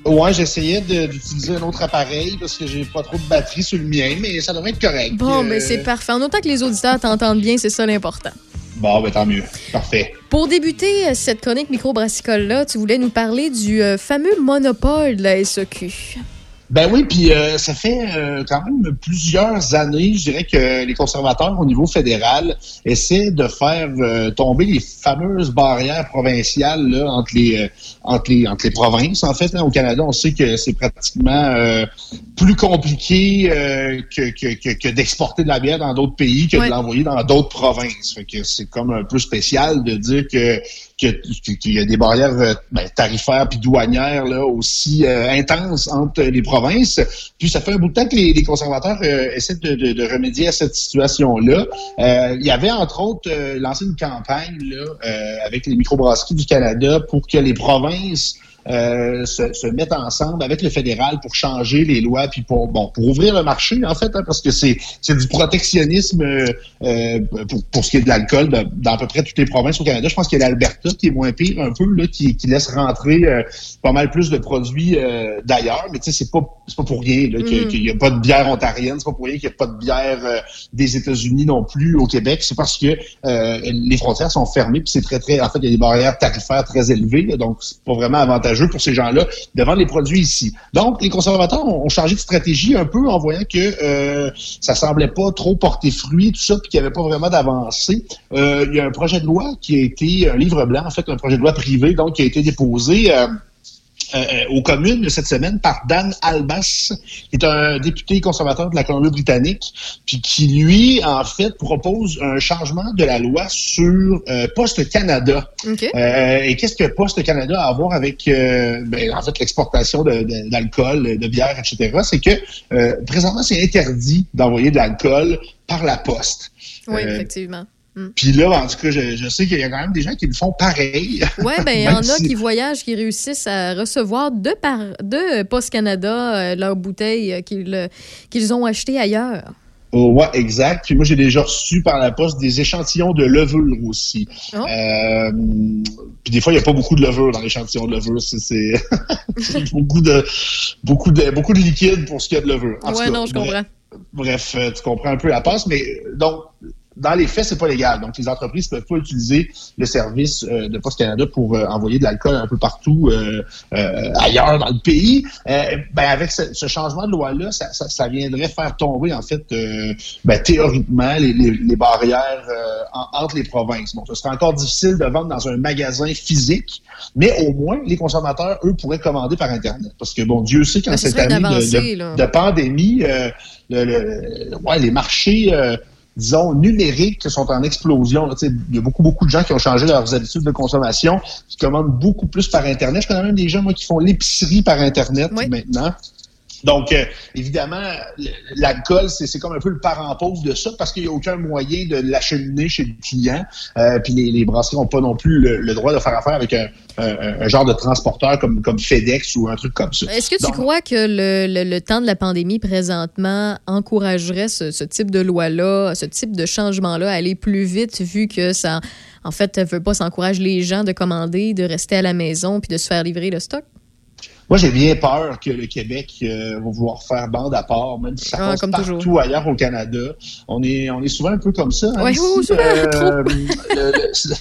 Ouais, j'essayais d'utiliser un autre appareil parce que j'ai pas trop de batterie sur le mien, mais ça devrait être correct. Bon, Euh, ben c'est parfait. En autant que les auditeurs t'entendent bien, c'est ça l'important. Bon, ben tant mieux. Parfait. Pour débuter euh, cette chronique microbrassicole-là, tu voulais nous parler du euh, fameux monopole de la SEQ. Ben oui, puis euh, ça fait euh, quand même plusieurs années, je dirais que les conservateurs au niveau fédéral essaient de faire euh, tomber les fameuses barrières provinciales là, entre les euh, entre les entre les provinces. En fait, là, au Canada, on sait que c'est pratiquement euh, plus compliqué euh, que, que, que, que d'exporter de la bière dans d'autres pays que Ouais. de l'envoyer dans d'autres provinces. Fait que c'est comme un peu spécial de dire que qu'il y a des barrières euh, ben, tarifaires puis douanières là aussi euh, intenses entre les provinces. Puis ça fait un bout de temps que les, conservateurs euh, essaient de, remédier à cette situation-là. Il y avait entre autres lancé une campagne là, avec les microbrasseries du Canada pour que les provinces euh, se, se mettent ensemble avec le fédéral pour changer les lois, puis pour bon pour ouvrir le marché en fait, hein, parce que c'est c'est du protectionnisme euh, euh, pour, pour ce qui est de l'alcool de- dans à peu près toutes les provinces au Canada. Je pense qu'il y a l'Alberta qui est moins pire un peu là, qui, qui laisse rentrer euh, pas mal plus de produits euh, d'ailleurs, mais tu sais c'est pas c'est pas pour rien là, qu'il Mhm. qu'il y a pas de bière ontarienne, c'est pas pour rien qu'il y a pas de bière euh, des États-Unis non plus au Québec, c'est parce que euh, les frontières sont fermées puis c'est très très en fait il y a des barrières tarifaires très élevées, là, donc c'est pas vraiment avantageux pour ces gens-là de vendre les produits ici. Donc les conservateurs ont, changé de stratégie un peu en voyant que euh, ça semblait pas trop porter fruit tout ça puis qu'il y avait pas vraiment d'avancée. Euh, il y a un projet de loi qui a été un livre blanc en fait un projet de loi privé donc qui a été déposé euh, euh, aux communes cette semaine par Dan Albas, qui est un député conservateur de la Colombie-Britannique, puis qui, lui, en fait, propose un changement de la loi sur euh, Poste Canada. OK. Euh, et qu'est-ce que Poste Canada a à voir avec, euh, ben, en fait, l'exportation de- de- d'alcool, de, bière, etc.? C'est que, euh, présentement, c'est interdit d'envoyer de l'alcool par la poste. Oui, Euh, effectivement. Mm. Puis là, en tout cas, je, je sais qu'il y a quand même des gens qui le font pareil. Ouais, ben *laughs* il y en a qui voyagent, qui réussissent à recevoir de par de Post Canada euh, leurs bouteilles euh, qu'ils euh, qu'ils ont achetées ailleurs. Oh, ouais, exact. Puis moi, j'ai déjà reçu par la poste des échantillons de levure aussi. Oh. Euh, puis des fois, il n'y a pas beaucoup de levure dans l'échantillon de levure. C'est, *laughs* beaucoup de beaucoup de beaucoup de liquide pour ce qu'il y a de levure. Cas, non, je bref- comprends. Bref, tu comprends un peu la passe, mais donc dans les faits, c'est pas légal. Donc, les entreprises peuvent pas utiliser le service euh, de Poste Canada pour euh, envoyer de l'alcool un peu partout euh, euh, ailleurs dans le pays. Euh, ben, avec ce, ce changement de loi-là, ça, ça, ça viendrait faire tomber, en fait, euh, ben, théoriquement, les, les, les barrières euh, en- entre les provinces. Bon, ce serait encore difficile de vendre dans un magasin physique, mais au moins, les consommateurs, eux, pourraient commander par Internet. Parce que, bon, Dieu sait qu'en ce cette année de- avancée, de, pandémie, euh, le- le- ouais, les marchés, euh, disons, numériques sont en explosion. Il y a beaucoup, beaucoup de gens qui ont changé leurs habitudes de consommation, qui commandent beaucoup plus par Internet. Je connais même des gens, moi, qui font l'épicerie par Internet maintenant. Donc, euh, évidemment, l'alcool, c'est comme un peu le parent pauvre de ça parce qu'il n'y a aucun moyen de l'acheminer chez le client. Euh, puis les, les brasseries n'ont pas non plus le, le droit de faire affaire avec un, un- un genre de transporteur comme, comme FedEx ou un truc comme ça. Est-ce que tu Donc, crois que le, le- le temps de la pandémie présentement encouragerait ce, ce type de loi-là, ce type de changement-là à aller plus vite vu que ça, en fait, veut pas, ça encourage les gens de commander, de rester à la maison puis de se faire livrer le stock? Moi, j'ai bien peur que le Québec euh, va vouloir faire bande à part, même si ça Ah, passe comme partout toujours. ailleurs au Canada. On est, on est souvent un peu comme ça. hein, Ouais, ici. *laughs* souvent, trop. le- le-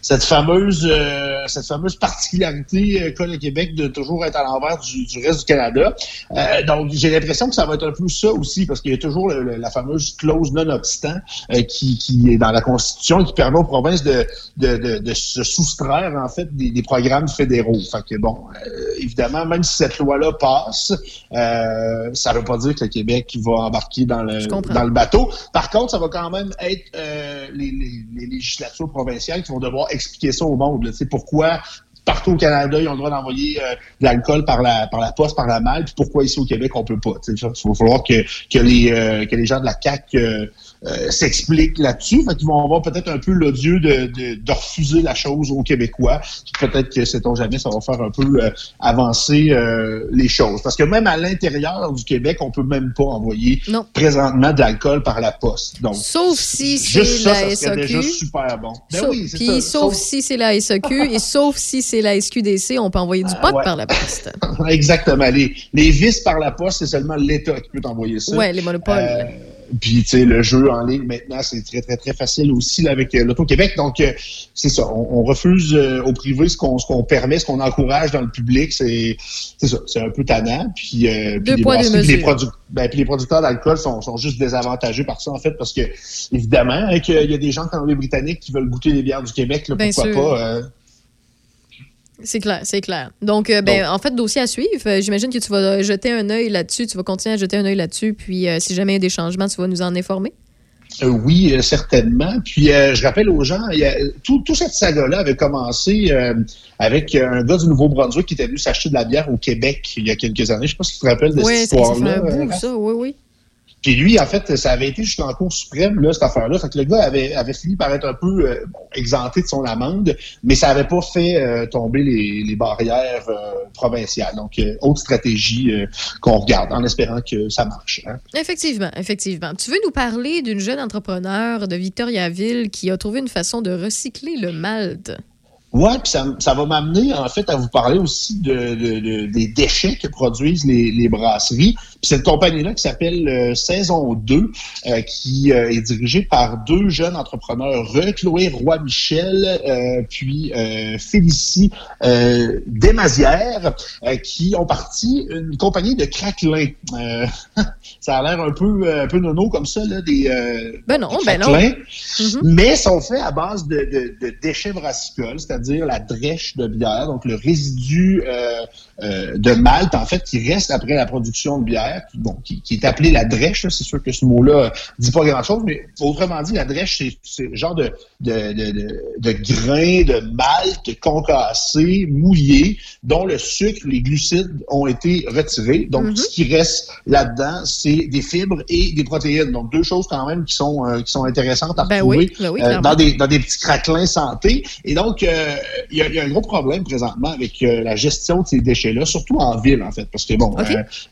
cette fameuse, euh, cette fameuse particularité euh, qu'a le Québec de toujours être à l'envers du, du reste du Canada. Euh, donc, j'ai l'impression que ça va être un peu ça aussi, parce qu'il y a toujours le- le- la fameuse clause non-obstant euh, qui, qui est dans la Constitution et qui permet aux provinces de, de, de, de se soustraire, en fait, des, des programmes fédéraux. Fait que, bon, euh, évidemment, même si cette loi-là passe, euh, ça ne veut pas dire que le Québec va embarquer dans le, dans le bateau. Par contre, ça va quand même être euh, les, les- les législatures provinciales qui vont devoir expliquer ça au monde. là. Tu sais, pourquoi partout au Canada, ils ont le droit d'envoyer euh, de l'alcool par la, par la poste, par la malle, puis pourquoi ici au Québec, on peut pas. Il va falloir que, que, les, euh, que les gens de la CAQ euh, s'expliquent là-dessus. Fait qu'ils vont avoir peut-être un peu l'odieux de, de, de refuser la chose aux Québécois. Peut-être que, sait-on jamais, ça va faire un peu euh, avancer euh, les choses. Parce que même à l'intérieur du Québec, on peut même pas envoyer présentement de l'alcool par la poste. Donc, Sauf si c'est la ça serait déjà SAQ. super bon. Ben Sauf- oui, ça. sauf si c'est la SAQ et sauf si c'est la SQDC, on peut envoyer du pot ouais. par la poste. *laughs* Exactement. Les, les vis par la poste, c'est seulement l'État qui peut t'envoyer ça. Ouais, les monopoles. Euh, puis, tu sais, le jeu en ligne, maintenant, c'est très, très, très facile aussi là, avec euh, l'Auto-Québec. Donc, euh, c'est ça. On, on refuse euh, au privé ce qu'on ce qu'on permet, ce qu'on encourage dans le public. C'est c'est ça. C'est un peu tannant. Puis, euh, puis les puis produ- ben, puis les producteurs d'alcool sont, sont juste désavantagés par ça, en fait, parce que, évidemment, hein, qu'il y a des gens comme les Britanniques qui veulent goûter les bières du Québec. Là, pourquoi pas? C'est clair, c'est clair. Donc, euh, ben, Donc- en fait, dossier à suivre. Euh, J'imagine que tu vas jeter un œil là-dessus. Tu vas continuer à jeter un œil là-dessus. Puis, euh, si jamais il y a des changements, tu vas nous en informer. Euh, oui, euh, certainement. Puis euh, je rappelle aux gens, il y a, tout, tout cette saga-là avait commencé avec un gars du Nouveau-Brunswick qui était venu s'acheter de la bière au Québec il y a quelques années. Je sais pas si tu te rappelles de Oui, cette histoire-là. ça. Oui, oui. Puis lui, en fait, ça avait été jusqu'en Cour suprême, là, cette affaire-là. Fait que le gars avait, avait fini par être un peu euh, exempté de son amende, mais ça avait pas fait euh, tomber les, les barrières euh, provinciales. Donc, autre stratégie qu'on regarde en espérant que ça marche. hein. Effectivement, effectivement. Tu veux nous parler d'une jeune entrepreneur de Victoriaville qui a trouvé une façon de recycler le malt? Ouais, puis ça, ça va m'amener en fait à vous parler aussi de, de- de- des déchets que produisent les, les brasseries. Puis cette compagnie-là qui s'appelle euh, Saison 2, euh, qui euh, est dirigée par deux jeunes entrepreneurs, Chloé Roy-Michel, euh, puis euh, Félicie euh, Desmazières, euh, qui ont parti une compagnie de craquelins. Euh, *laughs* ça a l'air un peu un peu nono comme ça, là, des, euh, Ben non, des ben non. craquelins Mhm. mais sont faits à base de, de- de déchets brassicoles, c'est-à-dire la drèche de bière, donc le résidu de malt, en fait, qui reste après la production de bière, qui, bon, qui, qui est appelé la drèche. C'est sûr que ce mot-là dit pas grand-chose, mais autrement dit, la drèche, c'est- le genre de, de, de, de, de grains de malt concassés, mouillés, dont le sucre, les glucides ont été retirés. Donc, Mhm. ce qui reste là-dedans, c'est des fibres et des protéines. Donc, deux choses quand même qui sont, euh, qui sont intéressantes à Ben retrouver oui, ben oui, euh, dans, des, dans des petits craquelins santé. Et donc, euh, il y, a, il y a un gros problème présentement avec la gestion de ces déchets-là, surtout en ville, en fait. Parce que, bon,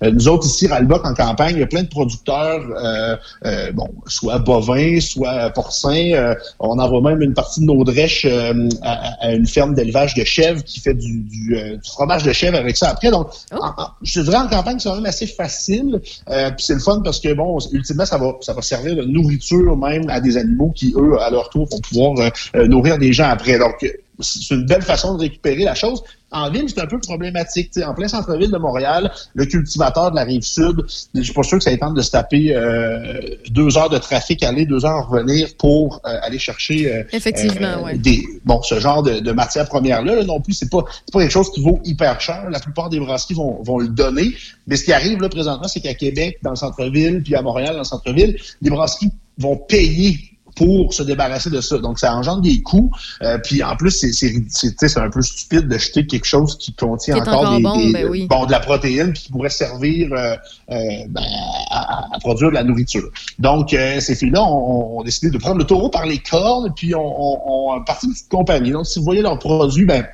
nous autres, ici, Ralbock, en campagne, il y a plein de producteurs, euh, euh, bon, soit bovins, soit porcins. Euh, on envoie même une partie de nos drèches euh, à, à une ferme d'élevage de chèvres qui fait du, du, du fromage de chèvre avec ça après. Donc, Oh. en- en- je te dirais en campagne, c'est quand même assez facile. Puis c'est le fun parce que, bon, ultimement, ça va, ça va servir de nourriture même à des animaux qui, eux, à leur tour, vont pouvoir nourrir des gens après. Donc, c'est une belle façon de récupérer la chose. En ville, c'est un peu problématique. tu sais. en plein centre-ville de Montréal, le cultivateur de la rive sud, je suis pas sûr que ça tente de se taper euh, deux heures de trafic aller, deux heures revenir pour euh, aller chercher euh, Effectivement, euh, ouais. des bon ce genre de, de matière première là, non plus c'est pas c'est pas quelque chose qui vaut hyper cher. La plupart des brasseries vont, vont le donner, mais ce qui arrive là présentement, c'est qu'à Québec, dans le centre-ville, puis à Montréal, dans le centre-ville, les brasseries vont payer pour se débarrasser de ça. Donc, ça engendre des coûts. Euh, puis, en plus, c'est un peu stupide de jeter quelque chose qui contient encore, encore des, bon, des- ben oui. bon, de la protéine qui pourrait servir euh, euh, ben, à, produire de la nourriture. Donc, ces filles-là ont, ont décidé de prendre le taureau par les cornes puis ont on, on parti une petite compagnie. Donc, si vous voyez leurs produits, ben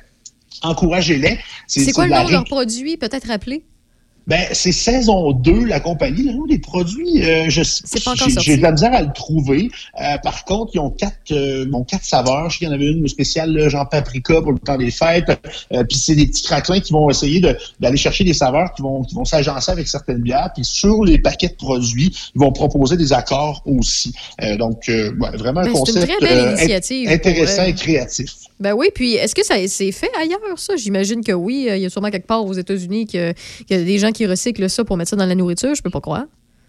encouragez-les. C'est quoi le nom de leur ré- produit, peut-être rappelé? Ben, c'est saison 2, la compagnie. Le nom des produits, euh, je j'ai- de la misère à le trouver. Euh, par contre, ils ont quatre, euh, bon, quatre saveurs. Je sais qu'il y en avait une spéciale, là, genre paprika pour le temps des fêtes. Euh, puis c'est des petits craquelins qui vont essayer de- d'aller chercher des saveurs qui vont, qui vont s'agencer avec certaines bières. Puis sur les paquets de produits, ils vont proposer des accords aussi. Euh, donc, euh, ouais, vraiment un Ben, c'est une concept très belle initiative intéressant et créatif. Ben oui, puis est-ce que ça c'est fait ailleurs, ça? J'imagine que oui. Euh, Il y a sûrement quelque part aux États-Unis qu'il y a des gens qui recyclent ça pour mettre ça dans la nourriture. Je peux pas croire.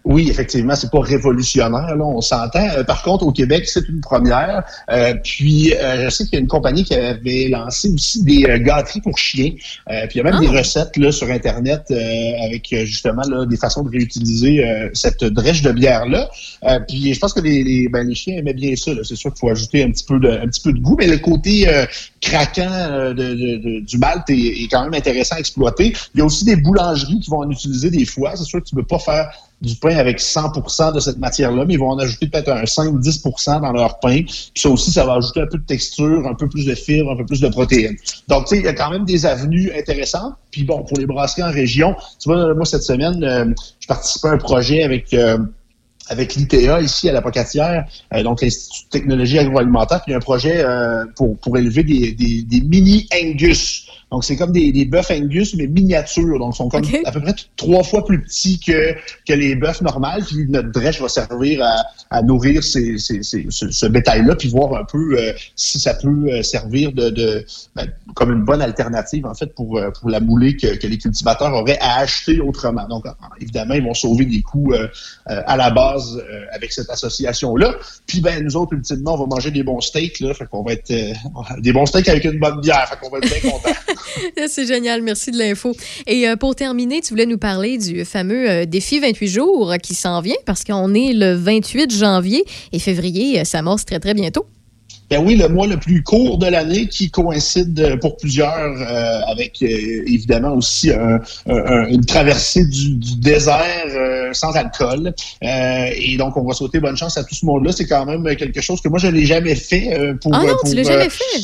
Oui, effectivement, c'est pas révolutionnaire, là, on s'entend. Euh, par contre, au Québec, c'est une première. Euh, puis, euh, je sais qu'il y a une compagnie qui avait lancé aussi des euh, gâteries pour chiens. Euh, puis, il y a même Ah. des recettes là sur Internet euh, avec justement là, des façons de réutiliser euh, cette drèche de bière-là. Euh, puis, je pense que les, les, ben, les chiens aimaient bien ça. C'est sûr qu'il faut ajouter un petit peu de, un petit peu de goût, mais le côté euh, craquant euh, de, de- du malt est, est quand même intéressant à exploiter. Il y a aussi des boulangeries qui vont en utiliser des fois. C'est sûr que tu ne peux pas faire du pain avec 100% de cette matière-là, mais ils vont en ajouter peut-être un 5-10% dans leur pain. Puis ça aussi, ça va ajouter un peu de texture, un peu plus de fibres, un peu plus de protéines. Donc, tu sais, il y a quand même des avenues intéressantes. Puis bon, pour les brasseries en région, tu vois, moi, cette semaine, euh, je participais à un projet avec... euh, avec l'ITA ici à la Pocatière, euh, donc l'Institut de technologie agroalimentaire, puis il y a un projet pour, pour élever des, des, des mini Angus. Donc c'est comme des, des bœufs Angus mais miniatures, donc ils sont comme à peu près trois fois plus petits que, que les bœufs normales. Puis notre drèche va servir à, à nourrir ces, ces, ces- ce, ce bétail-là, puis voir un peu euh, si ça peut euh, servir de, de ben, comme une bonne alternative en fait pour euh, pour la moulée que, que les cultivateurs auraient à acheter autrement. Donc en- évidemment ils vont sauver des coûts euh, euh, à la base euh, avec cette association-là. Puis ben nous autres, ultimement, on va manger des bons steaks, là. Fait qu'on va être euh, des bons steaks avec une bonne bière. Fait qu'on va être bien contents. *laughs* *laughs* C'est génial, merci de l'info. Et euh, pour terminer, tu voulais nous parler du fameux euh, défi 28 jours qui s'en vient parce qu'on est le 28 janvier et février, euh, ça amorce très très bientôt. Ben oui, le mois le plus court de l'année qui coïncide pour plusieurs euh, avec euh, évidemment aussi un- un- une traversée du, du désert euh, sans alcool. Et donc, on va souhaiter bonne chance à tout ce monde-là. C'est quand même quelque chose que moi, je n'ai jamais fait. pour, Ah non, pour, tu l'as jamais fait?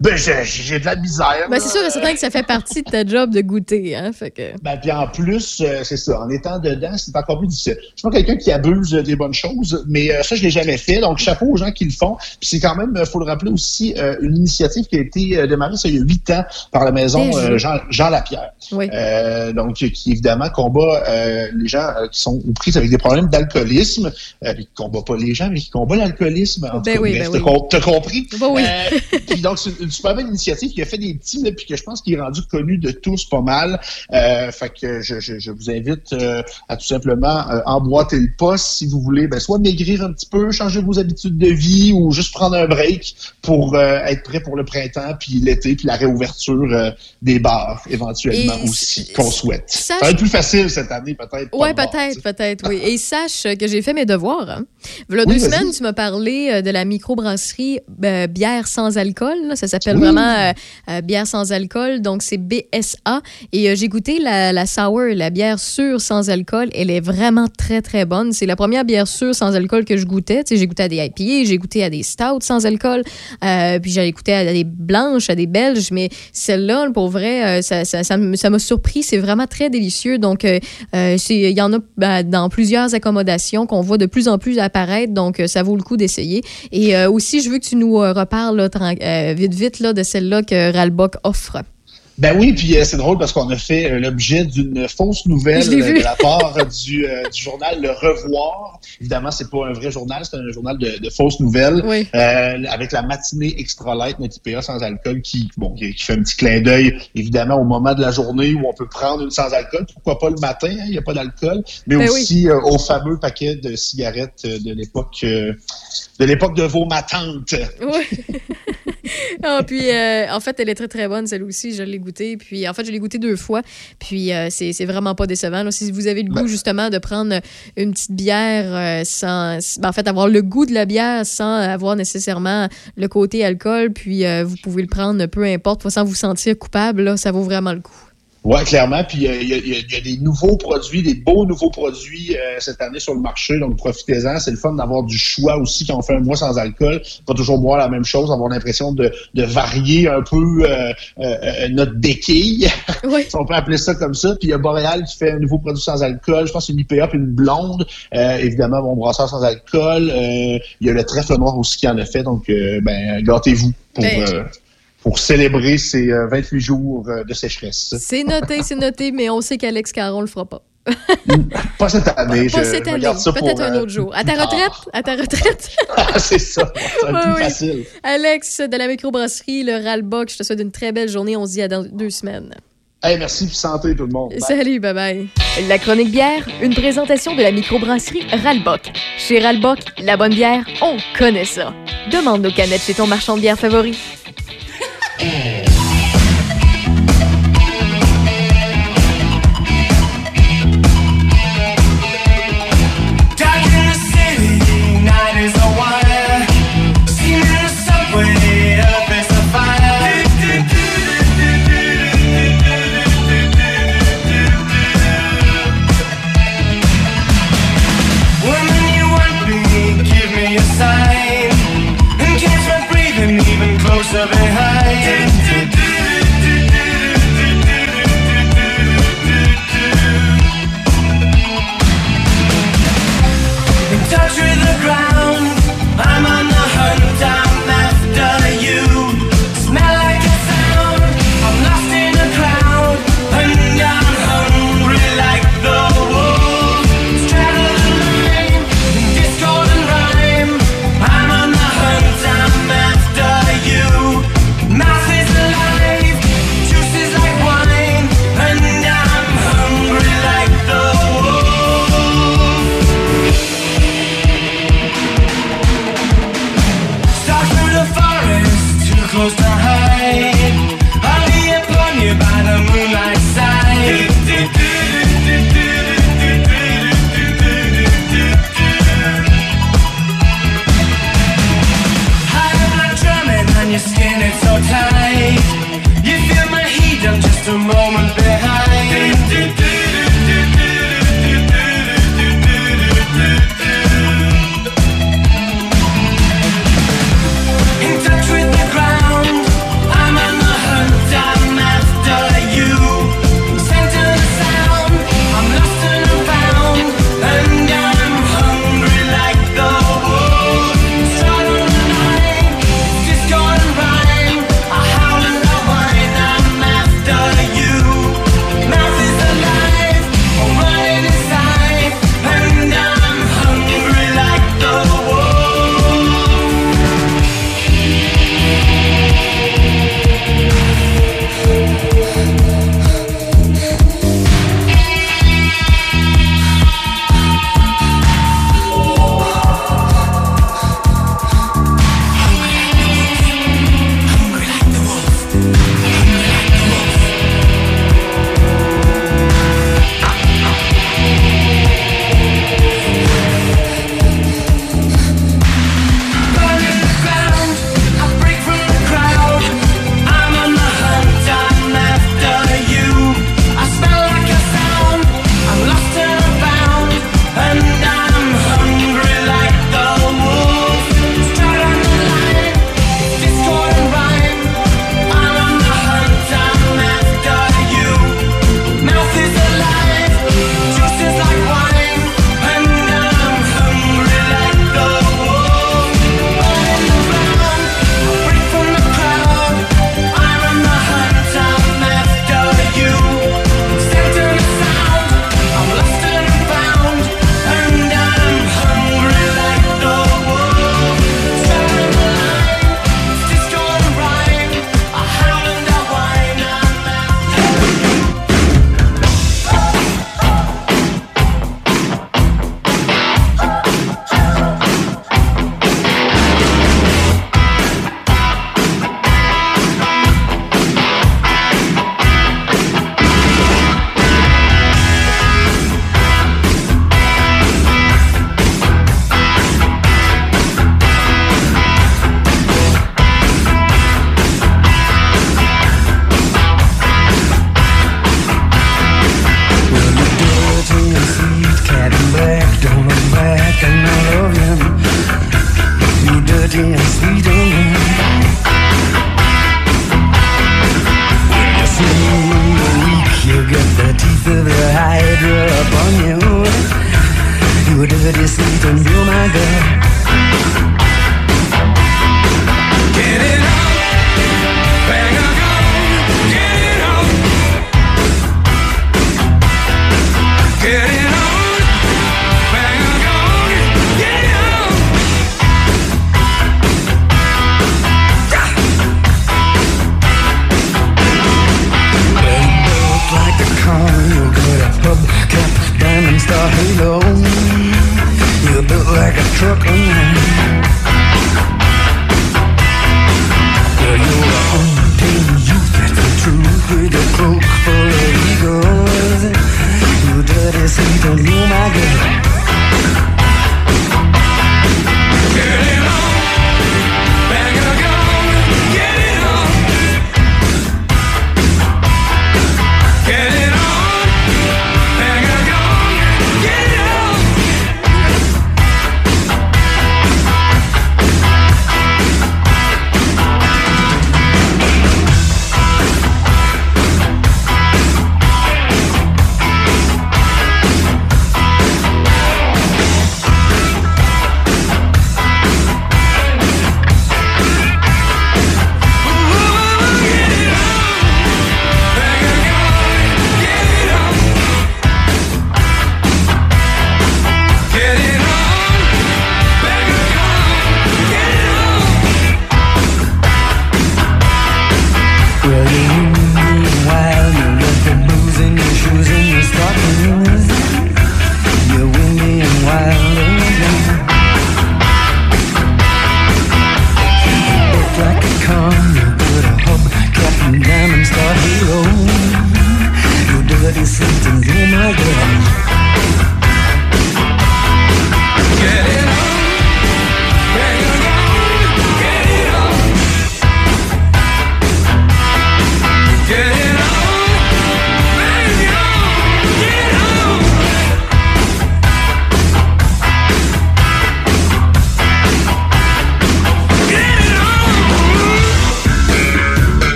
Ben, j'ai j'ai de la misère. Ben, c'est sûr et certain que ça fait partie de ta job de goûter, hein. Fait que. Ben, puis en plus, euh, c'est ça, en étant dedans, c'est encore plus difficile. Je suis pas quelqu'un qui abuse des bonnes choses, mais euh, ça, je l'ai jamais fait. Donc, chapeau aux gens qui le font. Puis c'est quand même, euh, faut le rappeler aussi, euh, une initiative qui a été euh, démarrée ça, il y a huit ans par la maison euh, Jean, Jean Lapierre. Oui. Euh, donc, qui évidemment combat euh, les gens qui sont aux prises avec des problèmes d'alcoolisme, euh, qui combat pas les gens, mais qui combat l'alcoolisme. En tout Ben cas, oui, bref, ben t'as oui. t'as compris? Ben oui. Puis donc, c'est une super belle initiative qui a fait des petits, là, puis que je pense qu'il est rendu connu de tous pas mal. Euh, fait que je, je, je vous invite euh, à tout simplement euh, emboîter le pas si vous voulez, ben, soit maigrir un petit peu, changer vos habitudes de vie ou juste prendre un break pour être prêt pour le printemps, puis l'été, puis la réouverture des bars éventuellement Et aussi qu'on souhaite. sache- Ça va être plus facile cette année peut-être. Ouais, peut-être, peut-être, oui. Et sache que j'ai fait mes devoirs. Hein. Voilà Oui, deux semaines, tu m'as parlé de la microbrasserie bière sans alcool. là. Ça s'appelle Oui. vraiment euh, euh, bière sans alcool. Donc, c'est BSA. Et euh, j'ai goûté la, la sour, la bière sûre sans alcool. Elle est vraiment très, très bonne. C'est la première bière sûre sans alcool que je goûtais. Tu sais, j'ai goûté à des IPA, j'ai goûté à des stouts sans alcool. Euh, puis j'ai goûté à des blanches, à des belges. Mais celle-là, pour vrai, ça, ça, ça ça m'a surpris. C'est vraiment très délicieux. Donc, il y en a ben, dans plusieurs accommodations qu'on voit de plus en plus apparaître. Donc, ça vaut le coup d'essayer. Et euh, aussi, je veux que tu nous euh, reparles là, euh, vite, de celle-là que Ralbock offre. Ben oui, puis euh, c'est drôle parce qu'on a fait euh, l'objet d'une fausse nouvelle euh, de la part du, euh, du journal Le Revoir. Évidemment, c'est pas un vrai journal, c'est un journal de, de fausses nouvelles Oui. euh, avec la matinée extra light, notre IPA sans alcool, qui bon, qui, fait un petit clin d'œil évidemment au moment de la journée où on peut prendre une sans alcool. Pourquoi pas le matin, hein, il n'y a pas d'alcool, mais Ben aussi euh, au fameux paquet de cigarettes de l'époque euh, de l'époque de vos matantes. Oui. *laughs* Ah, puis, euh, en fait, elle est très, très bonne, celle aussi. Je l'ai goûtée. Puis, en fait, je l'ai goûtée deux fois. Puis, euh, c'est c'est vraiment pas décevant. là. Si vous avez le goût, justement, de prendre une petite bière euh, sans. ben, en fait, avoir le goût de la bière sans avoir nécessairement le côté alcool, puis euh, vous pouvez le prendre peu importe, sans vous sentir coupable, là, ça vaut vraiment le coup. Ouais, clairement. Puis euh, il y, a, y a- il y a des nouveaux produits, des beaux nouveaux produits euh, cette année sur le marché. Donc profitez-en. C'est le fun d'avoir du choix aussi quand on fait un mois sans alcool. Pas toujours boire la même chose, avoir l'impression de, de varier un peu euh, euh, euh, notre béquille. *laughs* si on peut appeler ça comme ça. Puis il y a Boréal qui fait un nouveau produit sans alcool. Je pense une IPA puis une blonde. Euh, évidemment, mon brasseur sans alcool. Euh, il y a le trèfle noir aussi qui en a fait. Donc euh, ben gâtez-vous pour. Ben, euh, pour célébrer ces euh, 28 jours euh, de sécheresse. C'est noté, c'est noté, mais on sait qu'Alex Caron le fera pas. *laughs* Pas cette année. Pas je, cette année, regarde ça pour, peut-être un euh, autre jour. À ta retraite, à ta retraite? *laughs* Ah, c'est ça. Être *laughs* Ouais, plus oui. facile. Alex de la microbrasserie, le Ralbock, je te souhaite une très belle journée. On se dit à dans deux semaines. Hey, merci, puis santé tout le monde. Bye. Salut, bye bye. La chronique bière, une présentation de la microbrasserie Ralbock. Chez Ralbock, la bonne bière, on connaît ça. Demande nos canettes chez ton marchand de bière favori. Música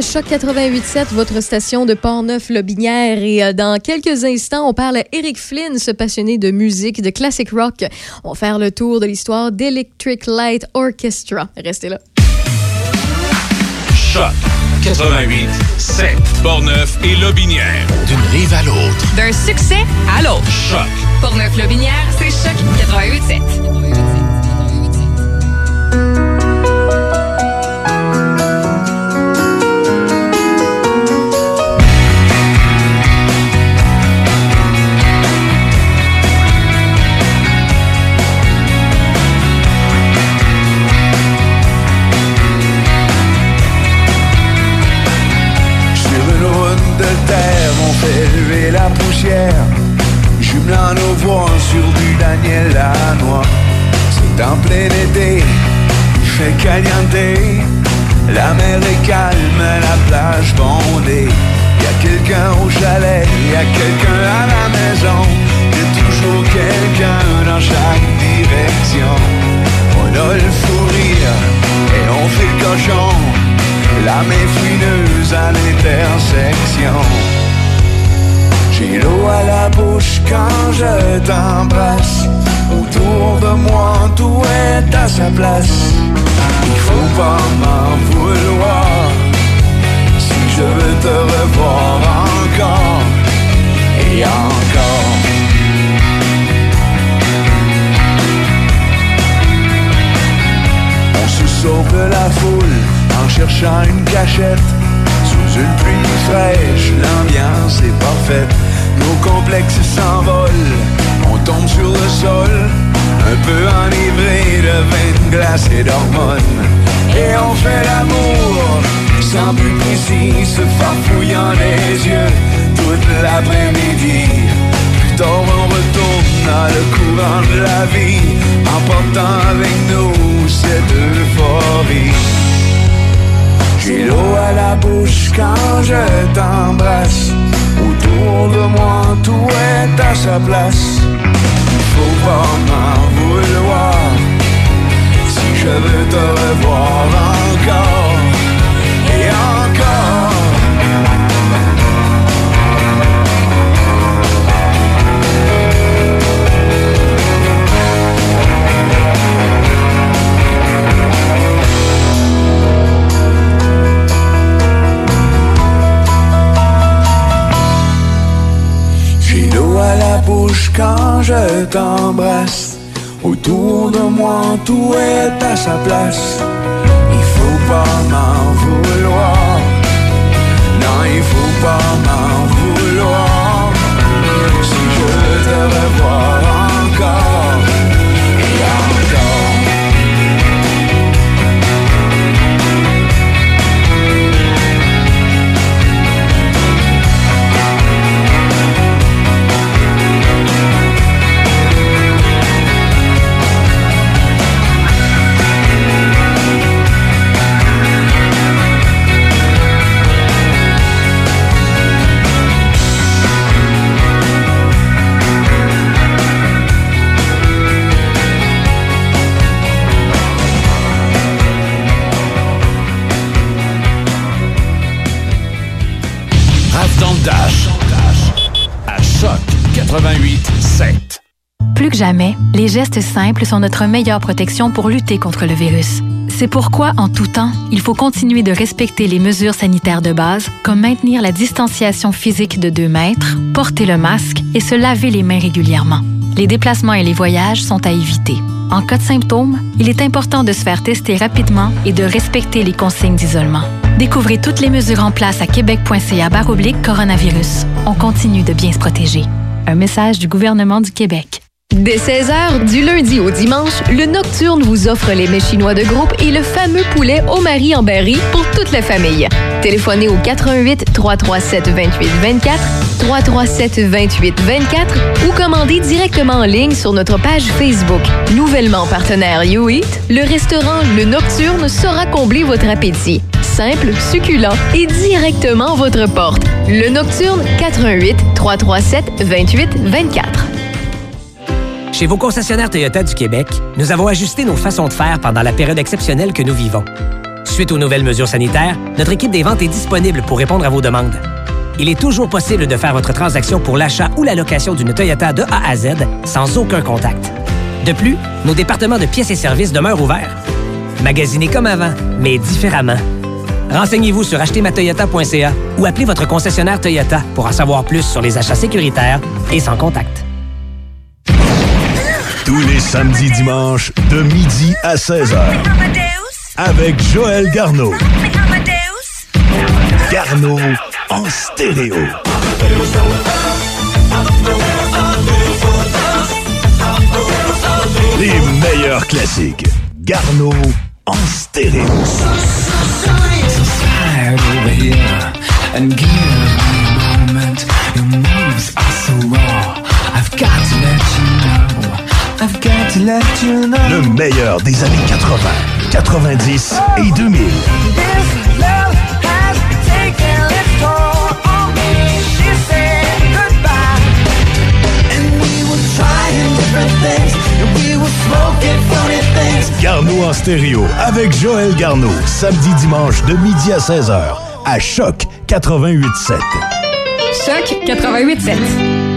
de Choc 88.7, votre station de Port-Neuf-Lobinière. Et euh, dans quelques instants, on parle à Eric Flynn, ce passionné de musique, de classic rock. On va faire le tour de l'histoire d'Electric Light Orchestra. Restez là. Choc 88 7 Portneuf et Lobinière. D'une rive à l'autre. D'un succès à l'autre. Choc. Portneuf-Lobinière, c'est Choc 88 de terre ont fait lever la poussière, jumelant nos voix sur du Daniel Lanois. C'est en plein été, il fait caliente, la mer est calme, la plage bondée. Y a quelqu'un au chalet, y a quelqu'un à la maison, y a toujours quelqu'un dans chaque direction. On a le fou rire et on fait le cochon, la main fouineuse à l'intersection. J'ai l'eau à la bouche quand je t'embrasse. Autour de moi, tout est à sa place. Il faut pas m'en vouloir si je veux te revoir encore et encore. On se sauve de la foule cherchant une cachette. Sous une pluie fraîche, l'ambiance est parfaite. Nos complexes s'envolent, on tombe sur le sol, un peu enivré de vin de glace et d'hormones. Et on fait l'amour, sans but précis, se farfouillant les yeux toute l'après-midi. Plus tard on retourne dans le courant de la vie, en portant avec nous cette euphorie. J'ai l'eau à la bouche quand je t'embrasse. Autour de moi, tout est à sa place. Faut pas m'en vouloir si je veux te revoir encore je t'embrasse. Autour de moi, tout est à sa place. Il faut pas m'en vouloir. Non, il faut pas m'en jamais, les gestes simples sont notre meilleure protection pour lutter contre le virus. C'est pourquoi, en tout temps, il faut continuer de respecter les mesures sanitaires de base, comme maintenir la distanciation physique de 2 mètres, porter le masque et se laver les mains régulièrement. Les déplacements et les voyages sont à éviter. En cas de symptômes, il est important de se faire tester rapidement et de respecter les consignes d'isolement. Découvrez toutes les mesures en place à québec.ca coronavirus. On continue de bien se protéger. Un message du gouvernement du Québec. Dès 16h, du lundi au dimanche, le Nocturne vous offre les mets chinois de groupe et le fameux poulet au mari en berry pour toute la famille. Téléphonez au 88 337 28 24, 337 28 24 ou commandez directement en ligne sur notre page Facebook. Nouvellement partenaire YouEat, le restaurant Le Nocturne saura combler votre appétit. Simple, succulent et directement à votre porte. Le Nocturne 88 337 28 24. Chez vos concessionnaires Toyota du Québec, nous avons ajusté nos façons de faire pendant la période exceptionnelle que nous vivons. Suite aux nouvelles mesures sanitaires, notre équipe des ventes est disponible pour répondre à vos demandes. Il est toujours possible de faire votre transaction pour l'achat ou la location d'une Toyota de A à Z sans aucun contact. De plus, nos départements de pièces et services demeurent ouverts. Magasinez comme avant, mais différemment. Renseignez-vous sur achetermatoyota.ca ou appelez votre concessionnaire Toyota pour en savoir plus sur les achats sécuritaires et sans contact. Tous les samedis dimanches, de midi à 16h. Avec Joël Garneau. Garneau en stéréo. Les meilleurs classiques. Garneau en stéréo. and give me a moment. Your moves are so raw. I've got to let you me meilleur des années 80, 90 et 2000. Garneau en stéréo avec Joël Garneau, samedi dimanche de midi à 16h à Choc 88.7. Choc 88.7.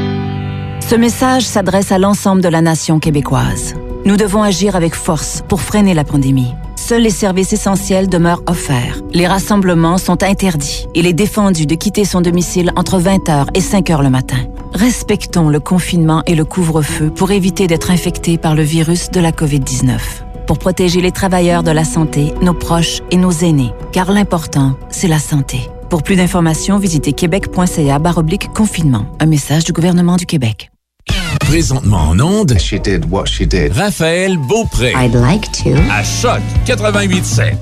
Ce message s'adresse à l'ensemble de la nation québécoise. Nous devons agir avec force pour freiner la pandémie. Seuls les services essentiels demeurent offerts. Les rassemblements sont interdits. Il est défendu de quitter son domicile entre 20h et 5h le matin. Respectons le confinement et le couvre-feu pour éviter d'être infectés par le virus de la COVID-19. Pour protéger les travailleurs de la santé, nos proches et nos aînés. Car l'important, c'est la santé. Pour plus d'informations, visitez québec.ca confinement. Un message du gouvernement du Québec. Présentement en onde. She did what she did. Raphaël Beaupré. I'd like to. À Choc 88.7.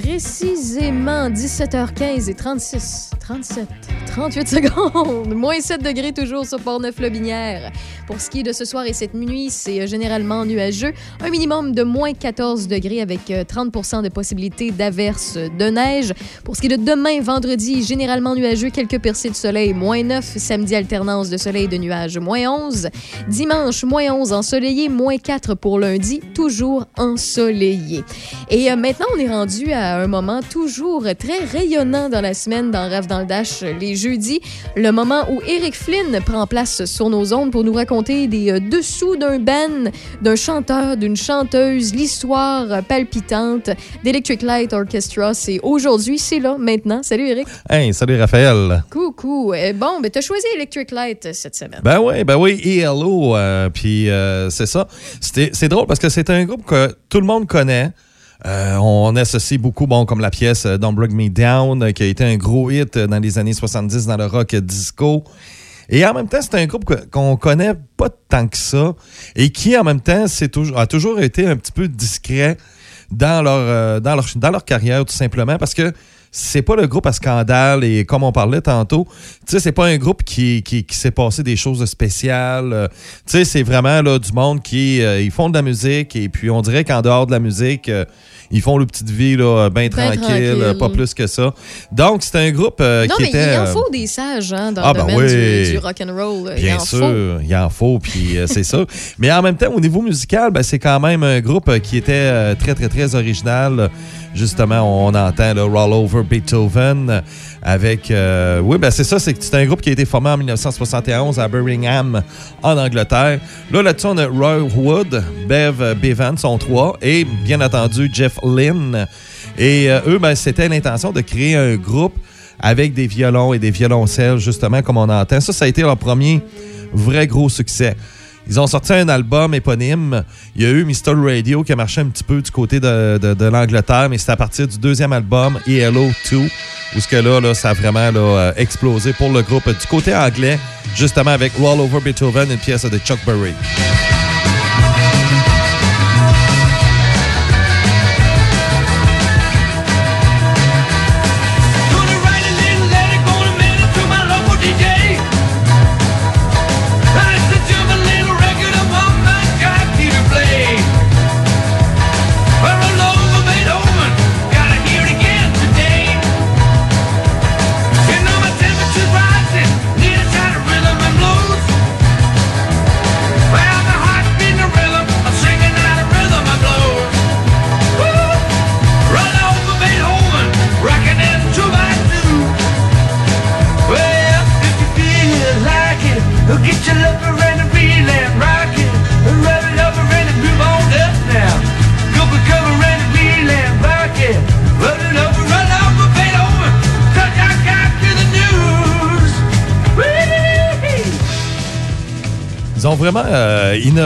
Précisément 17h15 et 36, 37, 38 secondes. *laughs* Moins 7 degrés toujours sur Port-Neuf-Lobinière. Pour ce qui est de ce soir et cette nuit, c'est euh, généralement nuageux. Un minimum de moins 14 degrés avec euh, 30% de possibilité d'averse de neige. Pour ce qui est de demain, vendredi, généralement nuageux, quelques percées de soleil, moins 9. Samedi, alternance de soleil et de nuages, moins 11. Dimanche, moins 11 ensoleillé, moins 4 pour lundi, toujours ensoleillé. Et euh, maintenant, on est rendu à un moment toujours très rayonnant dans la semaine dans Rave dans le Dash euh, les jeudis, le moment où Eric Flynn prend place sur nos ondes pour nous raconter des euh, dessous d'un band, d'un chanteur, d'une chanteuse, l'histoire euh, palpitante d'Electric Light Orchestra. C'est aujourd'hui, c'est là, maintenant. Salut Eric. Hey, salut Raphaël. Coucou. Euh, bon, ben t'as choisi Electric Light cette semaine. Ben oui, ben oui, Euh, puis euh, c'est ça. C'est drôle parce que c'est un groupe que tout le monde connaît. Euh, on associe beaucoup, bon, comme la pièce Don't Break Me Down, qui a été un gros hit dans les années 70 dans le rock disco. Et en même temps, c'est un groupe qu'on connaît pas tant que ça et qui, en même temps, a toujours été un petit peu discret dans leur, dans leur, dans leur carrière, tout simplement, parce que c'est pas le groupe à scandale et comme on parlait tantôt, tu sais, c'est pas un groupe qui, qui, qui s'est passé des choses spéciales. euh, tu sais, c'est vraiment là, du monde qui euh, ils font de la musique et puis on dirait qu'en dehors de la musique, euh, ils font leur petite vie là, bien Ben tranquille, tranquille. euh, pas plus que ça. Donc, c'est un groupe euh, non, qui mais était. il en euh, faut des sages hein, dans ah, le ben domaine oui. du, du rock'n'roll. Il Bien faut. sûr, il en faut, puis euh, c'est ça. *laughs* Mais en même temps, au niveau musical, ben, c'est quand même un groupe euh, qui était euh, très, très, très original. Justement, on entend le Roll Over Beethoven euh, avec... euh, oui, ben c'est ça, c'est un groupe qui a été formé en 1971 à Birmingham, en Angleterre. Là, là-dessus, on a Roy Wood, Bev Bevan, sont trois, et bien entendu, Jeff Lynne. Et euh, eux, ben, c'était l'intention de créer un groupe avec des violons et des violoncelles, justement, comme on entend. Ça, ça a été leur premier vrai gros succès. Ils ont sorti un album éponyme. Il y a eu Mr. Radio qui a marché un petit peu du côté de, l'Angleterre, mais c'est à partir du deuxième album, ELO 2, où ce que là, ça a vraiment euh, explosé pour le groupe. Du côté anglais, justement avec Roll Over Beethoven, une pièce de Chuck Berry.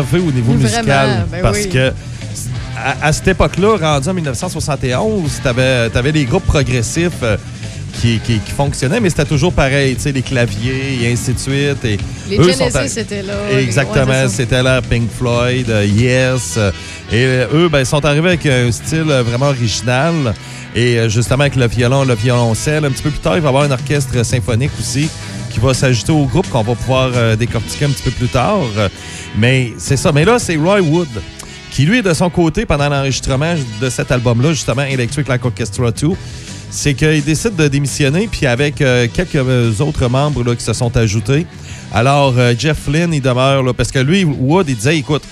Au niveau Vraiment, musical ben parce oui. que à, à cette époque-là, rendu en 1971, t'avais avais des groupes progressifs euh, qui, qui- mais c'était toujours pareil, tu sais, les claviers et ainsi de suite. Et Les eux Genesis étaient là, Exactement, c'était là Pink Floyd, euh, Yes. euh, et eux, ben, ils sont arrivés avec un style vraiment original. Et justement, avec le violon, le violoncelle. Un petit peu plus tard, il va y avoir un orchestre symphonique aussi qui va s'ajouter au groupe qu'on va pouvoir euh, décortiquer un petit peu plus tard. Euh, Mais c'est ça. Mais là, c'est Roy Wood qui lui, de son côté, pendant l'enregistrement de cet album-là, justement, Electric Light Orchestra 2, c'est qu'il décide de démissionner, puis avec euh, quelques autres membres qui se sont ajoutés. Alors, euh, Jeff Flynn, il demeure, là, parce que lui, Wood, il disait, écoute,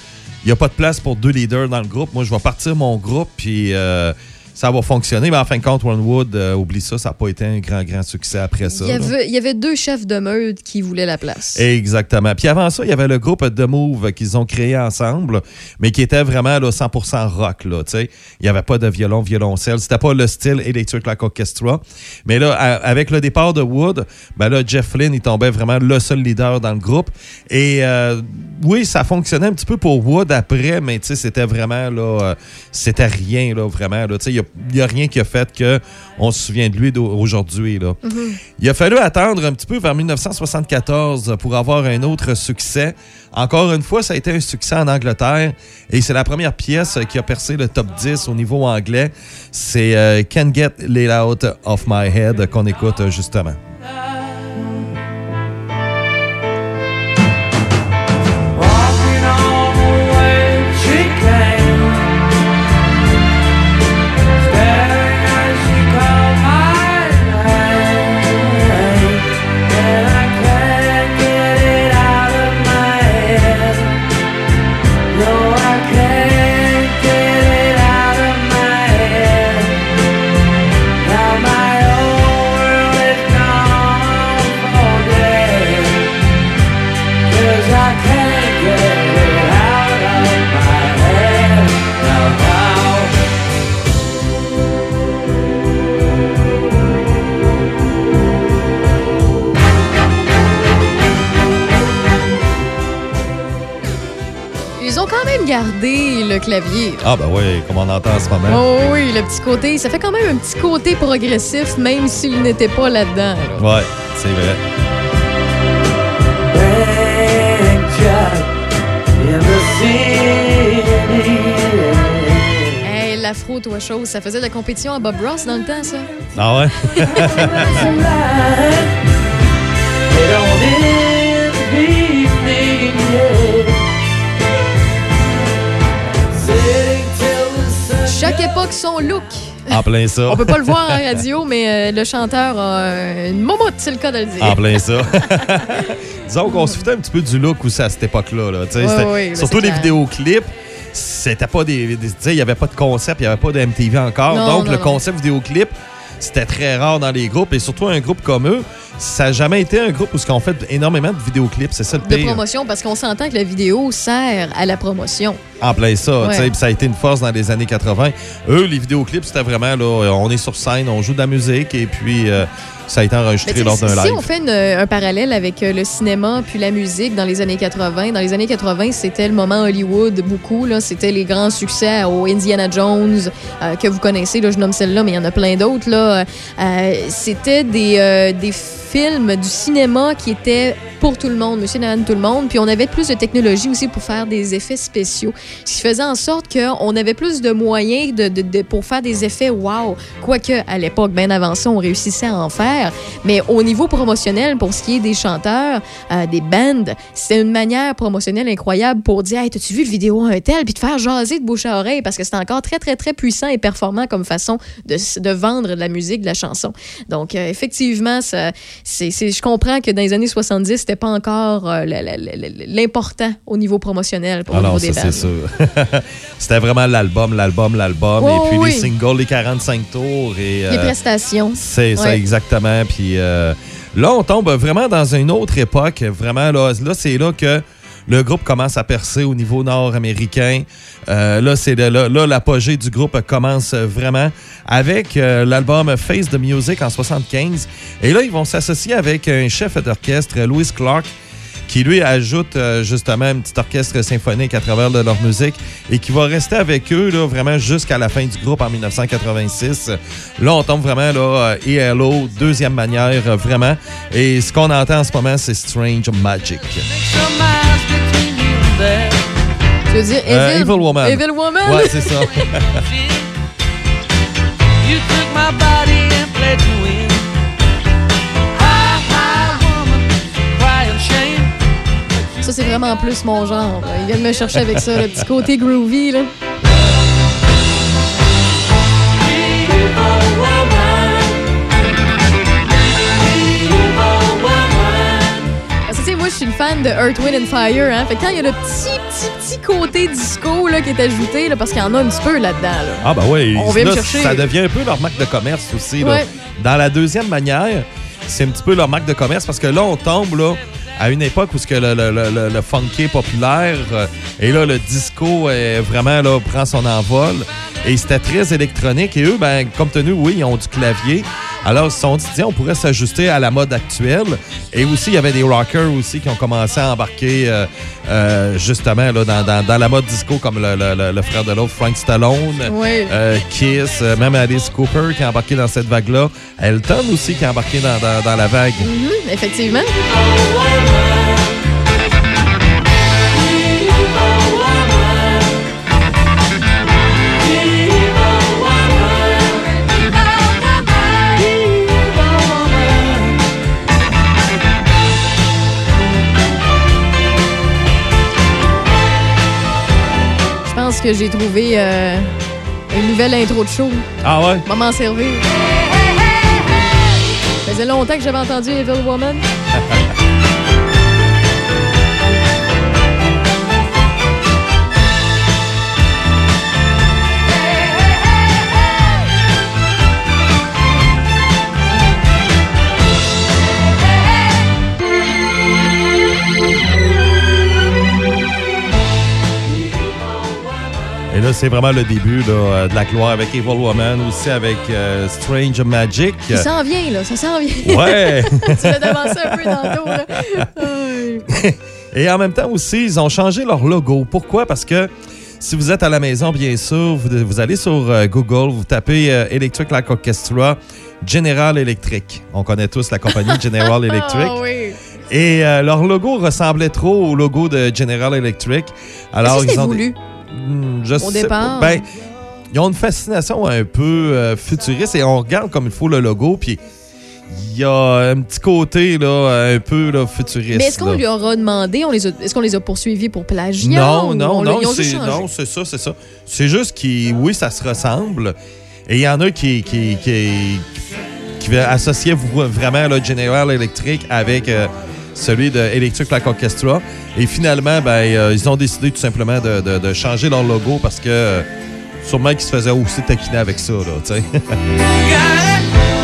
il n'y a pas de place pour deux leaders dans le groupe. Moi, je vais partir mon groupe, puis euh, ça va fonctionner. Mais en fin de compte, Ron Wood, euh, oublie ça, ça n'a pas été un grand, grand succès après ça. Il y, avait, il y avait deux chefs de meute qui voulaient la place. Exactement. Puis avant ça, il y avait le groupe The Move qu'ils ont créé ensemble, mais qui était vraiment là, 100% rock. Là, il n'y avait pas de violon, violoncelle. C'était pas le style Electric Light Orchestra. Mais là, à- avec le départ de Wood, ben là, Jeff Flynn, il tombait vraiment le seul leader dans le groupe. Et euh, oui, ça fonctionnait un petit peu pour Wood après, mais c'était vraiment là, euh, c'était rien là, vraiment. là. Tu sais, Il n'y a, rien qui a fait que on se souvient de lui aujourd'hui. Il a fallu attendre un petit peu vers 1974 pour avoir un autre succès. Encore une fois, ça a été un succès en Angleterre et c'est la première pièce qui a percé le top 10 au niveau anglais. C'est euh, Can't Get Laid Out of My Head qu'on écoute justement. Le clavier. Ah ben oui, comme on entend en ce moment. Oh oui, le petit côté, ça fait quand même un petit côté progressif, même s'il n'était pas là-dedans. là. Ouais, c'est vrai. Hey, l'afro, toi chose, ça faisait de la compétition à Bob Ross dans le temps, ça? Ah ouais? *laughs* Chaque époque, son look. En plein ça. On peut pas le voir en radio, mais euh, le chanteur a euh, une momotte, c'est le cas de le dire. En plein ça. *laughs* Disons qu'on se foutait un petit peu du look aussi à cette époque-là. là. Ben, surtout les clair. vidéoclips. C'était pas des. il n'y avait pas de concept, il n'y avait pas de MTV encore. Non, Donc, non, le non. concept vidéoclip, c'était très rare dans les groupes. Et surtout, un groupe comme eux, ça n'a jamais été un groupe où on fait énormément de vidéoclips. C'est ça le De pire. promotion, parce qu'on s'entend que la vidéo sert à la promotion. En plein ça. Ouais. tu sais, puis Ça a été une force dans les années 80. Eux, les vidéoclips, c'était vraiment là, on est sur scène, on joue de la musique et puis euh, ça a été enregistré lors d'un si, live. si on fait une- un parallèle avec euh, le cinéma puis la musique dans les années 80, dans les années 80, c'était le moment Hollywood beaucoup. là. C'était les grands succès au Indiana Jones euh, que vous connaissez. Là, je nomme celle-là, mais il y en a plein d'autres. là. Euh, c'était des, euh, des films du cinéma qui étaient pour tout le monde, monsieur, madame, tout le monde. Puis on avait plus de technologie aussi pour faire des effets spéciaux. Ce qui faisait en sorte qu'on avait plus de moyens de, pour faire des effets wow. Quoique, à l'époque, bien avant ça, on réussissait à en faire. Mais au niveau promotionnel, pour ce qui est des chanteurs, euh, des bands, c'était une manière promotionnelle incroyable pour dire Hey, t'as-tu vu le vidéo un tel? Puis de faire jaser de bouche à oreille parce que c'était encore très, très, très puissant et performant comme façon de vendre de la musique, de la chanson. Donc, euh, effectivement, ça, c'est, c'est- je comprends que dans les années 70, c'était pas encore euh, l'important au niveau promotionnel pour Ah non, niveau ça c'est sûr. *laughs* C'était vraiment l'album, l'album, l'album. Oh, et puis oui. les singles, les 45 tours. Et, Les euh, prestations. C'est ça, exactement. Puis euh, là, on tombe vraiment dans une autre époque. Vraiment, là, là c'est là que le groupe commence à percer au niveau nord-américain. Euh, là, c'est là, là, l'apogée du groupe commence vraiment avec euh, l'album Face the Music en 75. Et là, ils vont s'associer avec un chef d'orchestre, Louis Clark, qui lui ajoute euh, justement un petit orchestre symphonique à travers de leur musique et qui va rester avec eux là, vraiment jusqu'à la fin du groupe en 1986. Là, on tombe vraiment là, ELO, deuxième manière, vraiment. Et ce qu'on entend en ce moment, c'est Strange Magic. Tu veux dire Euh, Evil, Evil Woman. Evil Woman? Ouais, c'est ça. *laughs* You took my body and played to win. Hi, hi, woman, crying shame. ça, c'est vraiment plus mon genre. Ils viennent me chercher avec ça, le petit côté groovy, là. Parce que, tu sais, moi, je suis une fan de Earth, Wind and Fire, hein. Fait que quand il y a le petit côté disco, là, qui est ajouté, là, parce qu'il y en a un petit peu là-dedans, là. Ah, ben oui. On vient me Là, chercher. Ça devient un peu leur marque de commerce aussi. là. Ouais. Dans la deuxième manière, c'est un petit peu leur marque de commerce parce que là, on tombe là, à une époque où ce que le, le, le- le- le funky est populaire euh, et là, le disco est vraiment là, prend son envol. Et c'était très électronique. Et eux, ben, comme tenu, oui, ils ont du clavier. Alors, ils se sont dit, tiens, on pourrait s'ajuster à la mode actuelle. Et aussi, il y avait des rockers aussi qui ont commencé à embarquer euh, euh, justement là, dans, dans- dans la mode disco, comme le, frère de l'autre, Frank Stallone, Oui. euh, Kiss, même Alice Cooper qui a embarqué dans cette vague-là. Elton aussi qui a embarqué dans, dans- dans la vague. Mhm, effectivement. Je pense que j'ai trouvé euh, une nouvelle intro de show. Ah ouais? Va m'en servir. Ça faisait longtemps que j'avais entendu Evil Woman. *laughs* Et là, c'est vraiment le début là, euh, de la gloire avec Evil Woman, aussi avec euh, Strange Magic. Il s'en vient, là. Ça s'en vient. Ouais. *laughs* tu l'as devancé un peu tantôt, là. *laughs* Et en même temps aussi, ils ont changé leur logo. Pourquoi? Parce que si vous êtes à la maison, bien sûr, vous, vous allez sur euh, Google, vous tapez euh, Electric Light Orchestra, General Electric. On connaît tous la compagnie *laughs* General Electric. Ah oui. Et euh, leur logo ressemblait trop au logo de General Electric. Alors, ils ont voulu? Je Au sais départ? pas. Ben, ils ont une fascination un peu euh, futuriste et on regarde comme il faut le logo, puis il y a un petit côté là, un peu là, futuriste. Mais est-ce qu'on lui aura demandé, on les a- est-ce qu'on les a poursuivis pour plagiat? Non, non, on- non, c'est, non, c'est ça, c'est ça. C'est juste qui, oui, ça se ressemble. Et il y en a qui, qui, qui, qui associaient vraiment le General Electric avec euh, celui de Electric Light Orchestra. Et finalement, ben, euh, ils ont décidé tout simplement de changer leur logo parce que euh, sûrement qu'ils se faisaient aussi taquiner avec ça, là, *laughs*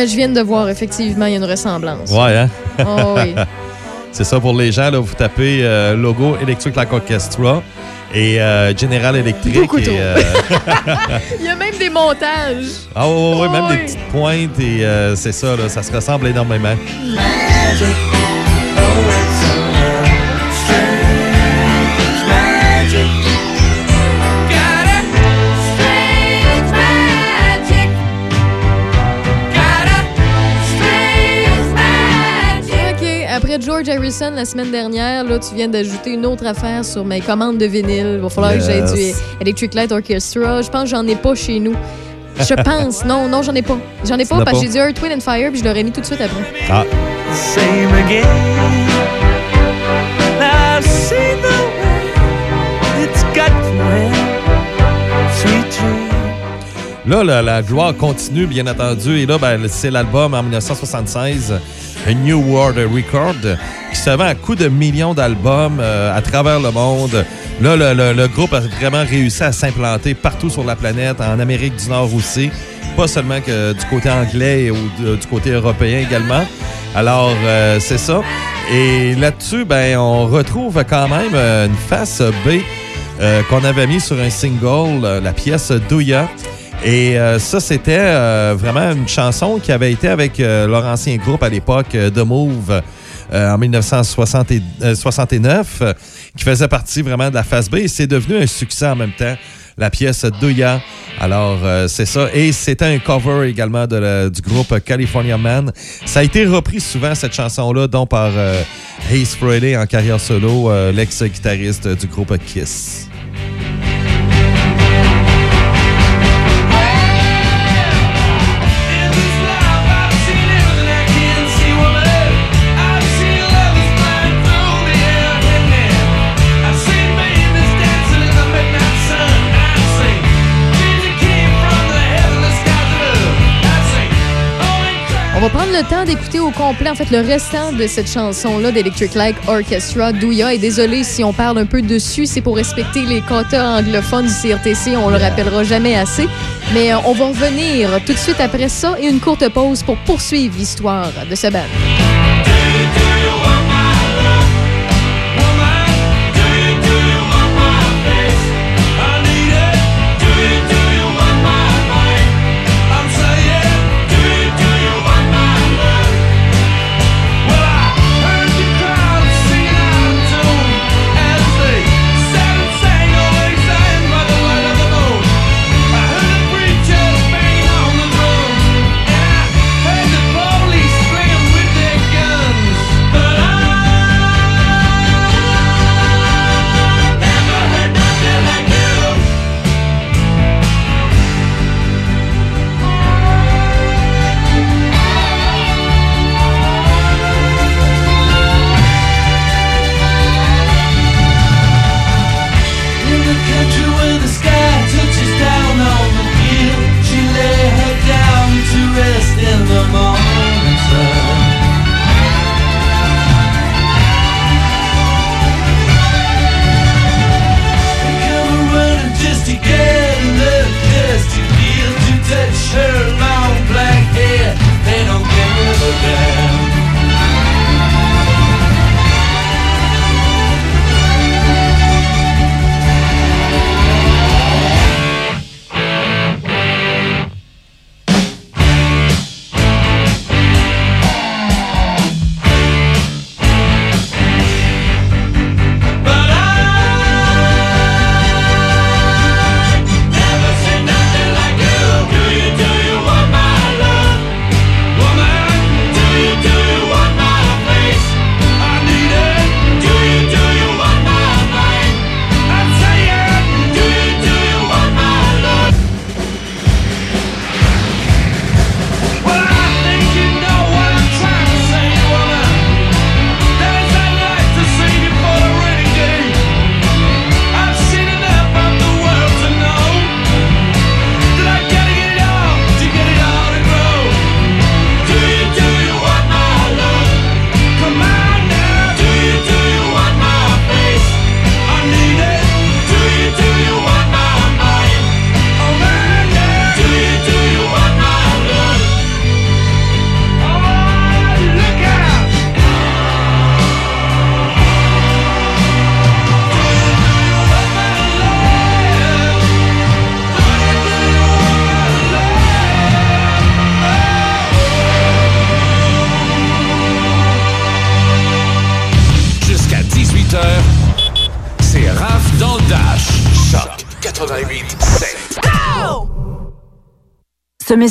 Ouais, je viens de voir, effectivement, il y a une ressemblance. Ouais, hein? Oh oui. *laughs* C'est ça pour les gens, là, vous tapez euh, logo Electric Light Orchestra et euh, General Electric. Beaucoup et, trop. euh, *laughs* Il y a même des montages. ah ouais, ouais, ouais, même Ouais. des petites pointes et euh, c'est ça, là, ça se ressemble énormément. George Harrison, la semaine dernière, là, tu viens d'ajouter une autre affaire sur mes commandes de vinyle. Il va falloir que j'aie du. Electric Light Orchestra. Je pense que j'en ai pas chez nous. Je *laughs* pense. Non, non, j'en ai pas. J'en ai pas parce que pas? j'ai du Earth, Wind and Fire puis je l'aurais mis tout de suite après. Ah. Same again. I've seen the way it's got to end. Sweet dream. Là, la, la gloire continue, bien entendu. Et là, ben, c'est l'album en 1976, A New World Record, qui se vend à coups de millions d'albums euh, à travers le monde. Là, le, le- groupe a vraiment réussi à s'implanter partout sur la planète, en Amérique du Nord aussi. Pas seulement que du côté anglais ou du, du côté européen également. Alors, euh, c'est ça. Et là-dessus, ben, on retrouve quand même euh, une face B euh, qu'on avait mis sur un single, euh, la pièce Douya. Et euh, ça, c'était euh, vraiment une chanson qui avait été avec euh, leur ancien groupe à l'époque, euh, The Move, euh, en 1969, euh, qui faisait partie vraiment de la phase B. Et c'est devenu un succès en même temps. la pièce Douya. Alors, c'est ça. Et c'était un cover également de la- du groupe California Man. Ça a été repris souvent, cette chanson-là, dont par Ace Frehley en carrière solo, l'ex-guitariste du groupe Kiss. Le temps d'écouter au complet, en fait, le restant de cette chanson-là d'Electric Light Orchestra, Douya. Et désolé si on parle un peu dessus, c'est pour respecter les quotas anglophones du CRTC. On le rappellera jamais assez. Mais euh, on va revenir tout de suite après ça et une courte pause pour poursuivre l'histoire de ce band.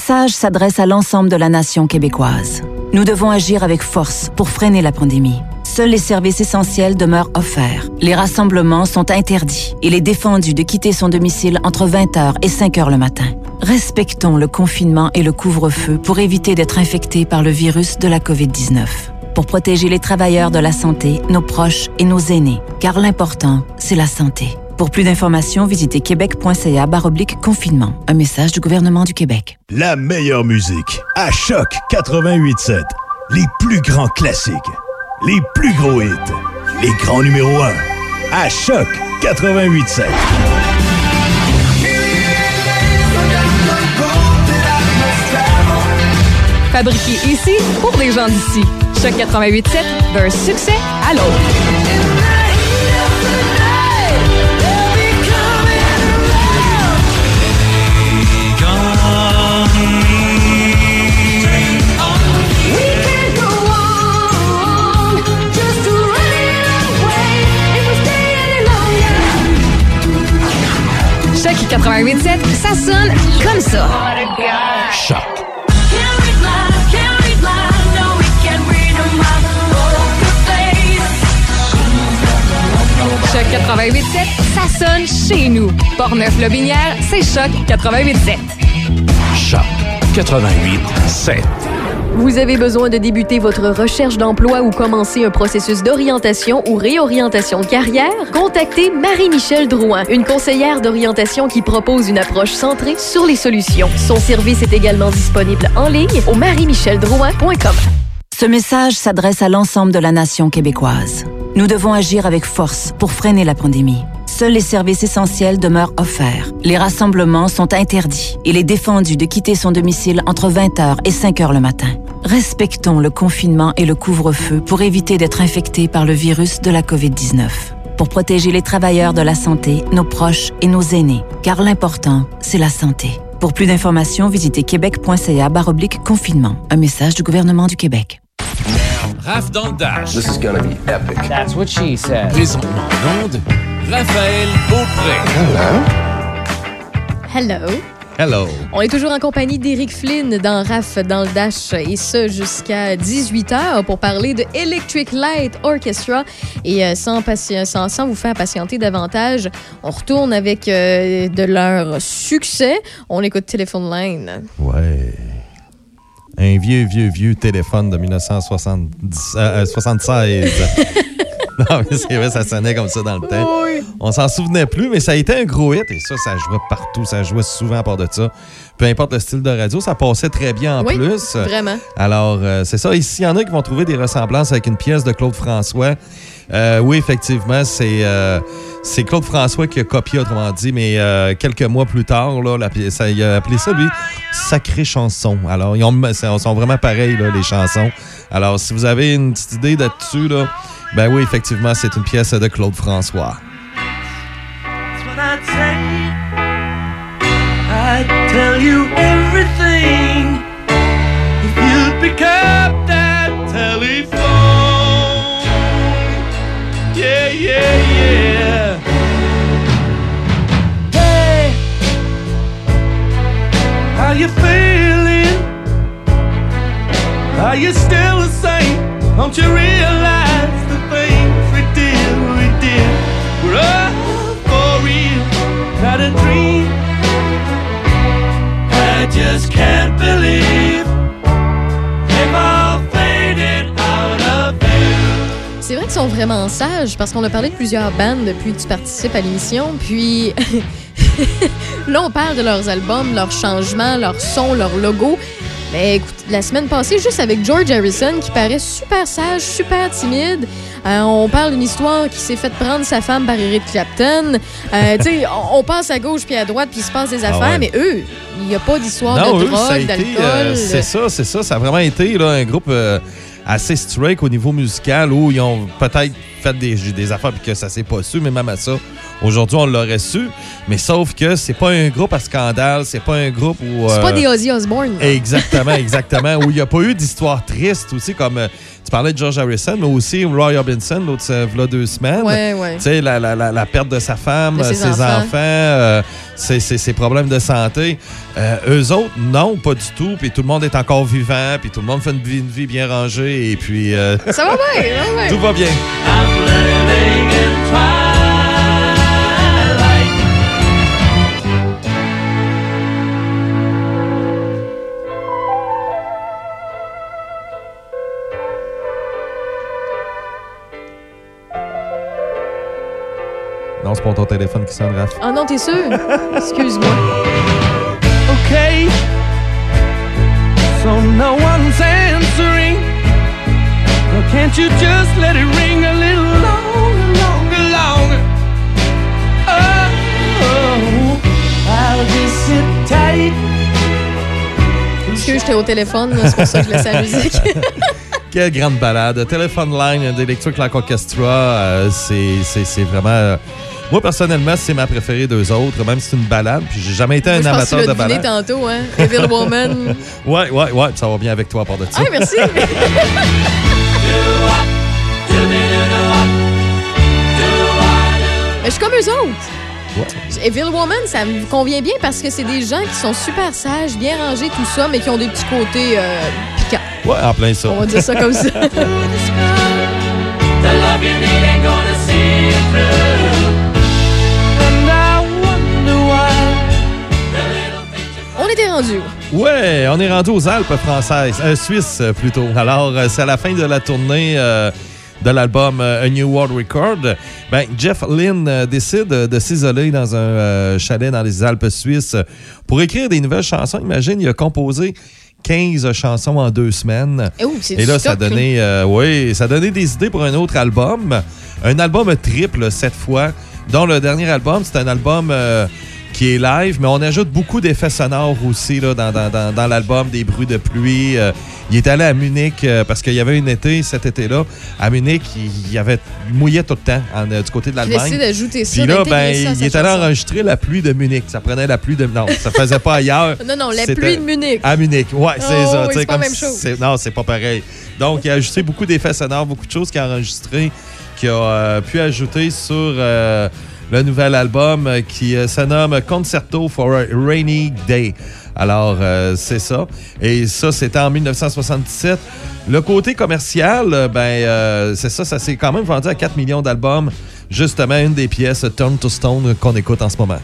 Message s'adresse à l'ensemble de la nation québécoise. Nous devons agir avec force pour freiner la pandémie. Seuls les services essentiels demeurent offerts. Les rassemblements sont interdits. Il est défendu de quitter son domicile entre 20h et 5h le matin. Respectons le confinement et le couvre-feu pour éviter d'être infectés par le virus de la COVID-19. Pour protéger les travailleurs de la santé, nos proches et nos aînés. Car l'important, c'est la santé. Pour plus d'informations, visitez québec.ca baroblique confinement. Un message du gouvernement du Québec. La meilleure musique à Choc 88.7. Les plus grands classiques. Les plus gros hits. Les grands numéros 1. À Choc 88.7. Fabriqué ici pour les gens d'ici. Choc 887 d'un succès à l'autre. 88.7, ça sonne comme ça. Choc. Choc 88.7, ça sonne chez nous. Portneuf-Lobinière, c'est Choc 88.7. Choc 88 7. Vous avez besoin de débuter votre recherche d'emploi ou commencer un processus d'orientation ou réorientation de carrière? Contactez Marie-Michel Drouin, une conseillère d'orientation qui propose une approche centrée sur les solutions. Son service est également disponible en ligne au marie-micheldrouin.com. Ce message s'adresse à l'ensemble de la nation québécoise. Nous devons agir avec force pour freiner la pandémie. Seuls les services essentiels demeurent offerts. Les rassemblements sont interdits. Il est défendu de quitter son domicile entre 20h et 5h le matin. Respectons le confinement et le couvre-feu pour éviter d'être infectés par le virus de la COVID-19. Pour protéger les travailleurs de la santé, nos proches et nos aînés. Car l'important, c'est la santé. Pour plus d'informations, visitez québec.ca confinement. Un message du gouvernement du Québec. Raph dans le Dash. This is gonna be epic. That's what she said. Présentement en onde, Raphaël Beaupré. Hello. Hello. On est toujours en compagnie d'Éric Flynn dans RAF dans le Dash et ce jusqu'à 18h pour parler de Electric Light Orchestra. Et euh, sans, pati- sans, sans vous faire patienter davantage, on retourne avec euh, de leur succès. On écoute Telephone Line. Ouais. Un vieux, vieux, vieux téléphone de 1976. euh, 76. *laughs* non, mais c'est vrai, ça sonnait comme ça dans le temps. On s'en souvenait plus, mais ça a été un gros hit et ça, ça jouait partout. Ça jouait souvent à part de ça. Peu importe le style de radio, ça passait très bien en Oui, plus. vraiment. Alors, euh, c'est ça. Ici, il y en a qui vont trouver des ressemblances avec une pièce de Claude François. Euh, oui, effectivement, c'est euh, c'est Claude François qui a copié, autrement dit, mais euh, quelques mois plus tard, là, la ça, il a appelé ça, lui, Sacré chanson. Alors, ils ont, ils sont vraiment pareils, là, les chansons. Alors, si vous avez une petite idée là-dessus, là, ben oui, effectivement, c'est une pièce de Claude François. I'd say. I'd tell you everything if you'd pick up that telephone. Yeah, yeah, yeah. Hey, how you feeling? Are you still the same? Don't you realize just can't believe they've all faded out of view. C'est vrai qu'ils sont vraiment sages parce qu'on a parlé de plusieurs bandes depuis que tu participes à l'émission. Puis *laughs* là, on parle de leurs albums, leurs changements, leurs sons, leurs logos. Mais écoute, la semaine passée, juste avec George Harrison, qui paraît super sage, super timide, euh, on parle d'une histoire qui s'est fait prendre sa femme par Eric Clapton. Euh, *laughs* tu sais, on, on passe à gauche puis à droite puis il se passe des Ah affaires, ouais. mais eux, il n'y a pas d'histoire de eux, drogue, d'alcool. euh, c'est ça, c'est ça. Ça a vraiment été là, un groupe assez straight au niveau musical où ils ont peut-être fait des, des affaires puis que ça s'est pas su, mais même à ça, aujourd'hui, on l'aurait su. Mais sauf que c'est pas un groupe à scandale, c'est pas un groupe où. C'est pas euh, des Ozzy Osbourne. là. Exactement, *laughs* exactement. où il n'y a pas eu d'histoire triste aussi, comme euh, tu parlais de George Harrison, mais aussi Roy Orbison, l'autre, euh, v'là deux semaines. Ouais, ouais. Tu sais, la, la, la, la perte de sa femme, De euh, ses ses, enfants. enfants, euh, ses, ses- ses problèmes de santé. Euh, eux autres, non, pas du tout. Puis tout le monde est encore vivant, puis tout le monde fait une vie, une vie bien rangée, et puis euh, Ça va bien, ça va bien. *laughs* tout va bien. Non, c'est pas ton téléphone qui sonne, Raph. Ah non, t'es sûr? Excuse-moi. Okay, so no one's answering. Well, can't you just let it ring a little longer, longer, longer? Oh, I'll just sit tight. Excuse, j'étais au téléphone, c'est pour ça que je laissais la musique. *laughs* Quelle grande balade. Telephone Line d'Electric Light Orchestra, euh, c'est- vraiment. euh, moi, personnellement, c'est ma préférée d'eux autres, même si c'est une balade. Puis j'ai jamais été un Moi, pense que amateur tu de balade. tantôt, hein? Evil Woman. *laughs* Ouais, ouais, ouais, ça va bien avec toi, à part de ça. Ah, merci. *laughs* Mais je suis comme eux autres. Evil Woman, ça me convient bien parce que c'est des gens qui sont super sages, bien rangés, tout ça, mais qui ont des petits côtés euh, piquants. Ouais, en plein ça. On va dire ça comme ça. *laughs* On était rendu. Ouais, on est rendu aux Alpes françaises, euh, Suisses euh, plutôt. Alors, euh, c'est à la fin de la tournée euh, de l'album A New World Record. Ben, Jeff Lynne décide de s'isoler dans un chalet dans les Alpes suisses pour écrire des nouvelles chansons. Imagine, il a composé 15 chansons en deux semaines. Eh, Et là, ça donné, euh, oui, ça a donné des idées pour un autre album. Un album triple cette fois, dont le dernier album, c'est un album euh, qui est live, mais on ajoute beaucoup d'effets sonores aussi là, dans, dans- dans- l'album, des bruits de pluie. Euh, il est allé à Munich euh, parce qu'il y avait une été, cet été-là, à Munich, il, avait il mouillait tout le temps en, euh, du côté de l'Allemagne. d'ajouter ça, Puis là, ben, ça il est allé chanson. enregistrer la pluie de Munich. Ça prenait la pluie de... Non, ça faisait pas ailleurs. *laughs* Non, non, la pluie de Munich. À Munich, ouais, c'est Oh, ça. oui, c'est pas comme la même chose. Non, c'est pas pareil. Donc, il a ajouté beaucoup d'effets sonores, beaucoup de choses qu'il a enregistrées, qu'il a pu ajouter sur le nouvel album euh, qui euh, se nomme Concerto for a Rainy Day. Alors, euh, c'est ça. Et ça, c'était en 1977. Le côté commercial, ben, c'est ça, ça s'est quand même vendu à 4 millions d'albums. Justement, une des pièces, Turn to Stone, qu'on écoute en ce moment.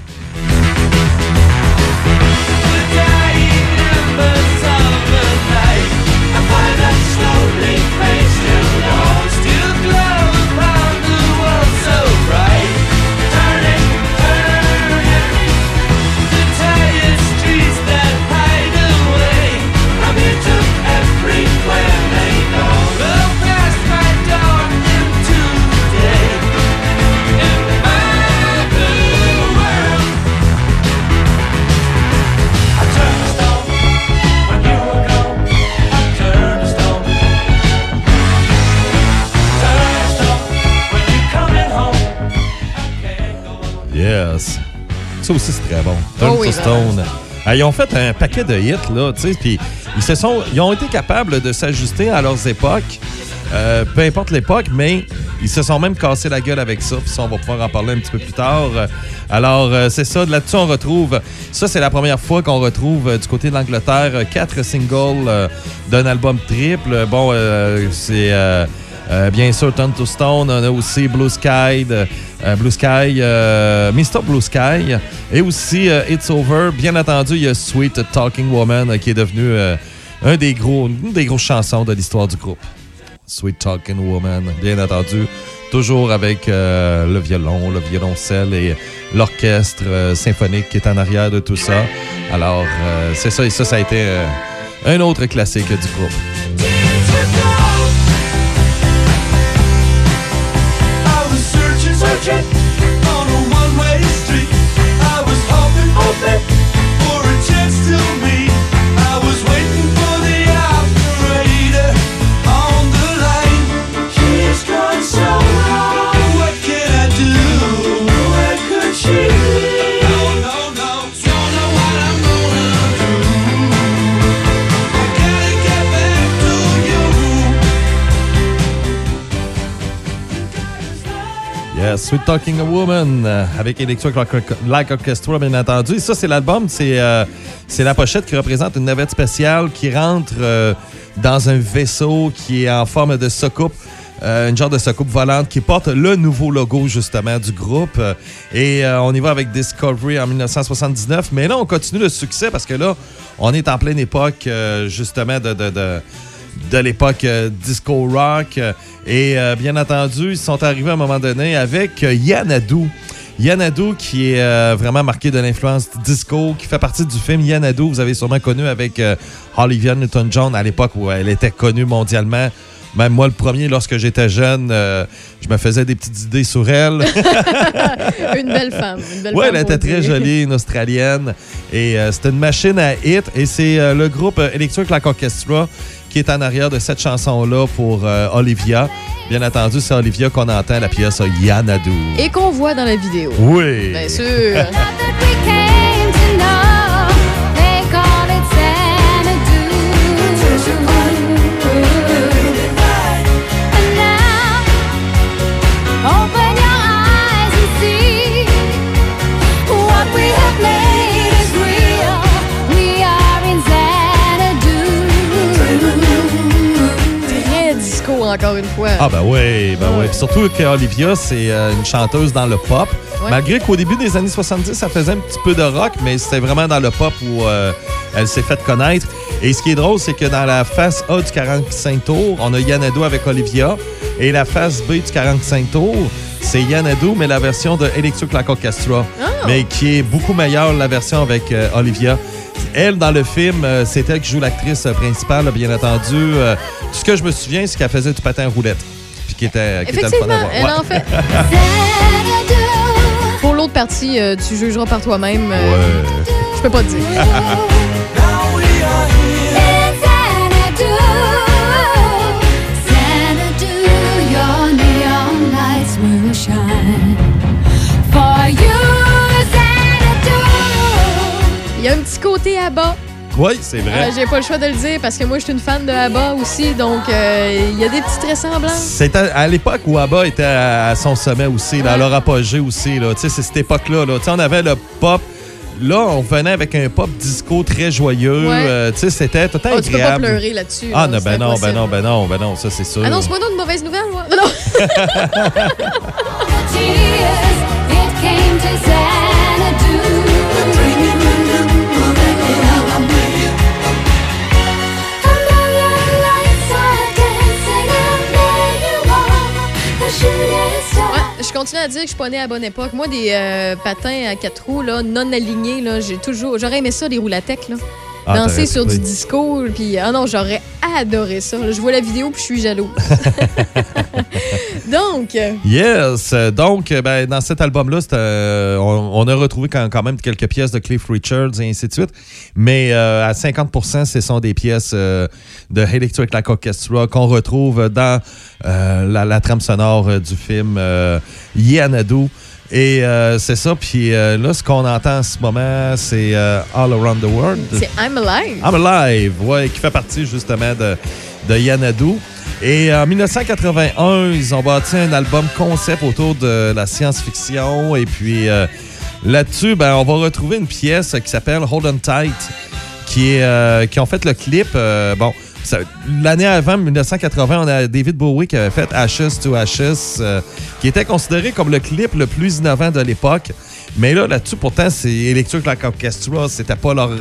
Ça aussi, c'est très bon. Turn Oh oui, to Stone. Ah, ils ont fait un paquet de hits, là, tu sais, puis ils se sont, ils ont été capables de s'ajuster à leurs époques, euh, peu importe l'époque, mais ils se sont même cassés la gueule avec ça, puis ça, on va pouvoir en parler un petit peu plus tard. Alors, euh, c'est ça, là-dessus, on retrouve, ça, c'est la première fois qu'on retrouve euh, du côté de l'Angleterre quatre singles d'un album triple. Bon, c'est... euh, bien sûr, Turn to Stone. On a aussi Blue Sky, de- Blue Sky, euh, Mr. Blue Sky. Et aussi euh, It's Over. Bien entendu, il y a Sweet Talking Woman euh, qui est devenu euh, un des gros, une des grosses chansons de l'histoire du groupe. Sweet Talking Woman, bien entendu. Toujours avec euh, le violon, le violoncelle et l'orchestre euh, symphonique qui est en arrière de tout ça. Alors, euh, c'est ça. Et ça, ça a été euh, un autre classique du groupe. On a one-way street. I was hoping for a chance to Sweet Talking a Woman euh, avec Electric Like Orchestra, bien entendu. Et ça, c'est l'album, c'est euh, c'est la pochette qui représente une navette spéciale qui rentre euh, dans un vaisseau qui est en forme de soucoupe. une genre de soucoupe volante qui porte le nouveau logo justement du groupe. Et on y va avec Discovery en 1979. Mais là, on continue le succès parce que là, on est en pleine époque justement de, de l'époque euh, disco rock. Et euh, bien entendu, ils sont arrivés à un moment donné avec euh, Yanadou. Yanadou qui est euh, vraiment marqué de l'influence disco, qui fait partie du film Yanadou. Vous avez sûrement connu avec euh, Olivia Newton-John à l'époque où elle était connue mondialement. Même moi, le premier, lorsque j'étais jeune, euh, je me faisais des petites idées sur elle. *laughs* une belle femme. Oui, elle était très jolie, une Australienne. Et c'était une machine à hit. Et c'est le groupe Electric Like Orchestra qui est en arrière de cette chanson-là pour euh, Olivia. Bien entendu, c'est Olivia qu'on entend la pièce Yanadou. Et qu'on voit dans la vidéo. Oui. Bien sûr. Encore une fois. Ah ben oui, ben oui. Puis surtout qu'Olivia, c'est euh, une chanteuse dans le pop. Ouais. Malgré qu'au début des années 70, ça faisait un petit peu de rock, mais c'était vraiment dans le pop où euh, elle s'est faite connaître. Et ce qui est drôle, c'est que dans la face A du 45 tours, on a Yanado avec Olivia. Et la face B du 45 tours, c'est Yanado, mais la version de Electric Lac Orchestra. Mais qui est beaucoup meilleure, la version avec euh, Olivia. Elle, dans le film, euh, c'est elle qui joue l'actrice euh, principale, bien entendu. Euh, ce que je me souviens, c'est qu'elle faisait du patin à roulette. Puis qui était, qui était le fun elle Ouais. en fait. *laughs* Pour l'autre partie, tu jugeras par toi-même. euh, Je peux pas te dire. *laughs* y a un petit côté à bas. Oui, c'est vrai. Euh, J'ai pas le choix de le dire parce que moi, je suis une fan de ABBA aussi. Donc, euh, il y a des petites ressemblances. C'était à l'époque où ABBA était à, à son sommet aussi, là, à leur apogée aussi. là. Tu sais, C'est cette époque-là. là. Tu sais, On avait le pop. Là, on venait avec un pop disco très joyeux. Ouais. Euh, tu sais, C'était temps Oh, tu peux pas agréable. pleurer là-dessus. Ah là, non, ben non, ben non, ben non, ben non, ça c'est sûr. Annonce-moi donc une mauvaise nouvelle, moi. *laughs* Non, je continue à dire que je suis à bonne époque. Moi, des euh, patins à quatre roues, là, non alignés, là, j'ai toujours. J'aurais aimé ça, des latex, là. Ah, Danser sur du disco, puis ah non, j'aurais adoré ça. Je vois la vidéo, puis je suis jalouse. *laughs* Donc, euh, Yes! Donc, euh, ben, dans cet album-là, euh, on, on a retrouvé quand, quand même quelques pièces de Cliff Richards et ainsi de suite. Mais euh, à 50% ce sont des pièces euh, de Electric Light Orchestra qu'on retrouve dans la, la trame sonore du film Yanadu. Et euh, c'est ça. Puis euh, là, ce qu'on entend en ce moment, c'est euh, All Around the World. c'est I'm Alive. I'm Alive, ouais, qui fait partie justement de, de Yanadu. Et en 1981, ils ont bâti un album concept autour de la science-fiction. Et puis là-dessus, ben, on va retrouver une pièce qui s'appelle Hold On Tight, qui, est, qui ont fait le clip. bon, l'année avant, 1980, on a David Bowie qui avait fait Ashes to Ashes, euh, qui était considéré comme le clip le plus innovant de l'époque. Mais là, là-dessus, pourtant, c'est Electric Light Orchestra, c'était pas leur,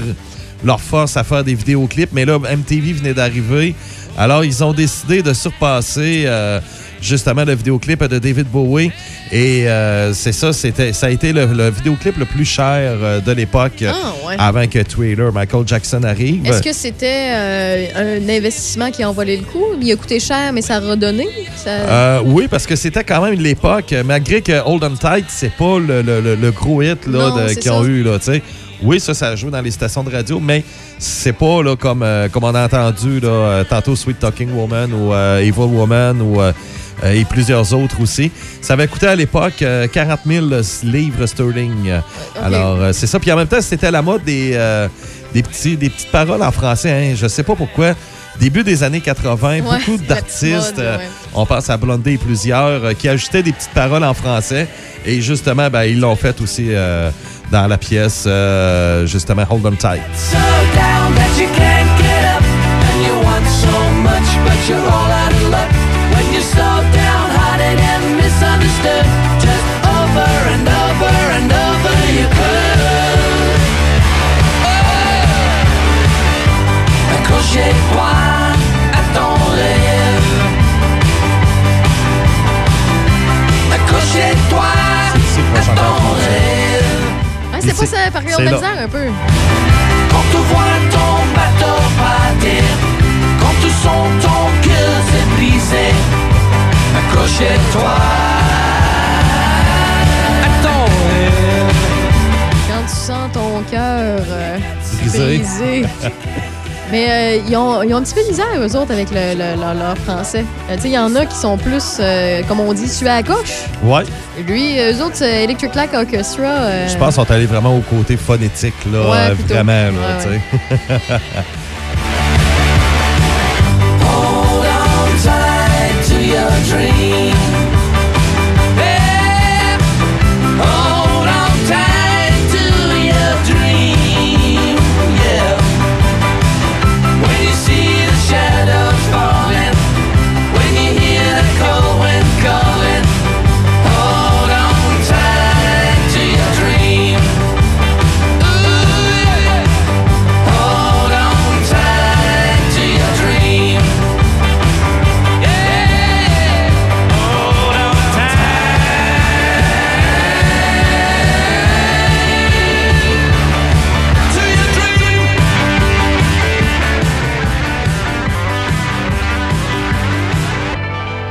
leur force à faire des vidéoclips. Mais là, MTV venait d'arriver. Alors, ils ont décidé de surpasser euh, justement le vidéoclip de David Bowie. Et euh, c'est ça, c'était, ça a été le, le vidéoclip le plus cher euh, de l'époque Ah, ouais. avant que Thriller, Michael Jackson arrive. Est-ce que c'était euh, un investissement qui a envolé le coup? Il a coûté cher, mais ça a redonné? Ça... Euh, oui, parce que c'était quand même l'époque, malgré que Hold On Tight, c'est pas le, le- le- le gros hit là, qu'ils ont eu. Là, oui, ça, ça joue dans les stations de radio, mais c'est pas là, comme, euh, comme on a entendu là, tantôt Sweet Talking Woman ou euh, Evil Woman ou, et plusieurs autres aussi. Ça avait coûté à l'époque euh, 40 000 livres sterling. Alors, euh, c'est ça. Puis en même temps, c'était la mode des, euh, des, petits, des petites paroles en français. Hein. Je sais pas pourquoi. Début des années 80, beaucoup d'artistes, euh, ouais. on pense à Blondie et plusieurs, euh, qui ajoutaient des petites paroles en français. Et justement, ben, ils l'ont fait aussi euh, dans la pièce, euh, justement, Hold On Tight. So oh. Accrochez-toi à ton rêve Accrochez-toi à ton rêve c'est pas ça, par contre, de misère un peu. Quand tu vois ton bateau partir, quand tu sens ton cœur se briser, accrochez-toi à ton rêve. Quand tu sens ton cœur euh, Brisé. *laughs* Mais euh, ils, ont, ils ont un petit peu de misère, eux autres, avec le, le- leur, leur français. Euh, tu sais, il y en a qui sont plus, euh, comme on dit, sués à gauche. Ouais, Lui, eux autres, c'est Electric Light Orchestra. euh, je pense qu'ils sont allés vraiment au côté phonétique, là, Ouais, euh, vraiment. Là, Ouais, tu sais. *laughs* *laughs* Hold on tight to your dream.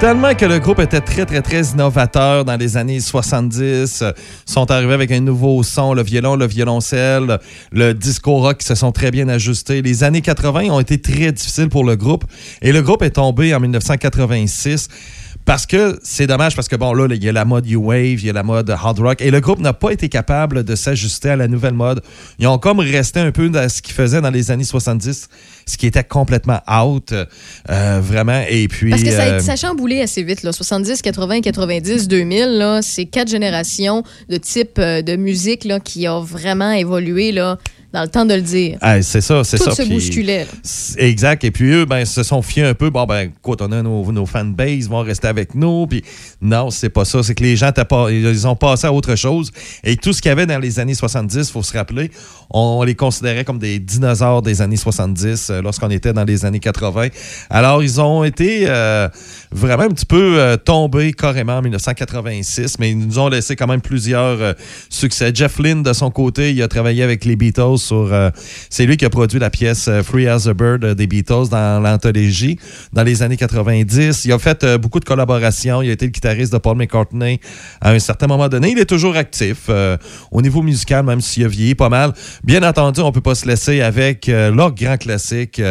Tellement que le groupe était très, très, très innovateur dans les années 70. euh, sont arrivés avec un nouveau son, le violon, le violoncelle, le disco rock qui se sont très bien ajustés. Les années 80 ont été très difficiles pour le groupe et le groupe est tombé en 1986. Parce que c'est dommage, parce que bon, là, il y a la mode U-Wave, il y a la mode hard rock, et le groupe n'a pas été capable de s'ajuster à la nouvelle mode. Ils ont comme resté un peu dans ce qu'ils faisaient dans les années 70, ce qui était complètement out, euh, vraiment. Et puis. Parce que ça, euh, a- ça a chamboulé assez vite. Là. 70, 80, 90, 2000, là, c'est quatre générations de type euh, de musique là, qui a vraiment évolué là, dans le temps de le dire. ah, c'est ça, c'est Tout ça. se Puis- bousculait. Exact. Et puis eux, ben, se sont fiés un peu. Bon, ben, écoute, on a nos, nos fanbases, vont rester avec nous. Puis non, c'est pas ça. C'est que les gens, pas, ils ont passé à autre chose. Et tout ce qu'il y avait dans les années 70, faut se rappeler, on les considérait comme des dinosaures des années 70 euh, lorsqu'on était dans les années 80. Alors, ils ont été euh, vraiment un petit peu euh, tombés carrément en 1986, mais ils nous ont laissé quand même plusieurs euh, succès. Jeff Lynne, de son côté, il a travaillé avec les Beatles sur... euh, c'est lui qui a produit la pièce euh, Free as a Bird euh, des Beatles dans l'anthologie dans les années 90. Il a fait euh, beaucoup de collaborations. Il a été le guitariste de Paul McCartney à un certain moment donné. Il est toujours actif euh, au niveau musical, même s'il a vieilli pas mal. Bien entendu, on peut pas se laisser avec leur grand classique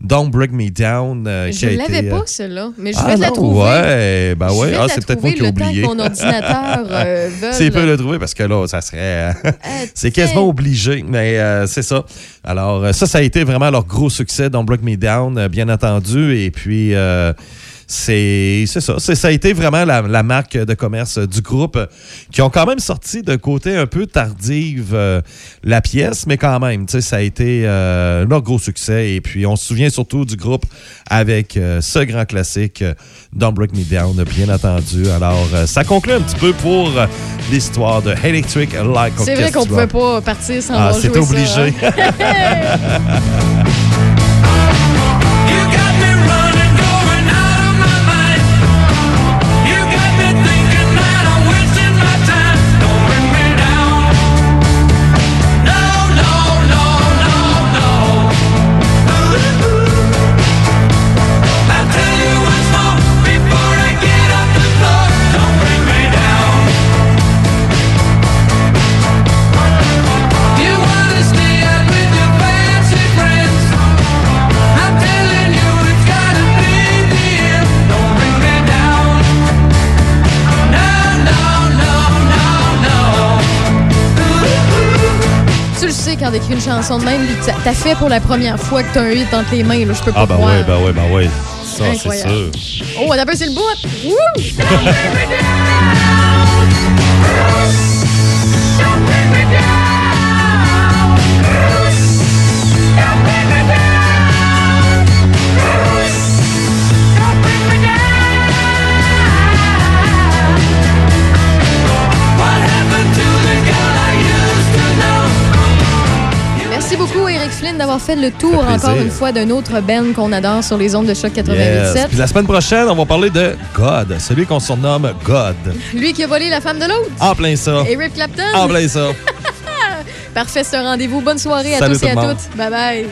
Don't Break Me Down. Je a l'avais été, pas, celle-là, mais je ah vais te la trouver. Ouais, ben ouais. Ah, c'est peut-être moi qui ai oublié. mon ordinateur. *laughs* C'est peut le trouver parce que là, ça serait. *laughs* c'est quasiment obligé, mais euh, c'est ça. Alors, euh, ça, ça a été vraiment leur gros succès dans Break Me Down, euh, bien entendu. Et puis. C'est ça. Ça a été vraiment la, la marque de commerce du groupe qui ont quand même sorti de côté un peu tardive euh, la pièce, mais quand même, ça a été euh, leur gros succès. Et puis, on se souvient surtout du groupe avec euh, ce grand classique, Don't Break Me Down, bien entendu. Alors, ça conclut un petit peu pour l'histoire de Electric Light C'est vrai qu'on pouvait pas partir sans Ah, c'est ça, obligé. hein? *laughs* *laughs* quand t'écris une chanson de même, puis t'as- t'as fait pour la première fois que t'as un hit entre les mains, là, je peux pas Ah, ben croire. oui, ben oui, ben oui. Ça, c'est Incroyable. sûr. Oh, on a c'est le bout! Wouh! *laughs* Eric Flynn, d'avoir fait le tour fait encore une fois d'un autre band qu'on adore sur les ondes de Choc Yes. 88.7. Puis la semaine prochaine, on va parler de God, celui qu'on surnomme God. Lui qui a volé la femme de l'autre. En plein ça. Eric Clapton. En plein ça. *laughs* Parfait, ce rendez-vous. Bonne soirée à Salut tous et à toutes. Bye bye.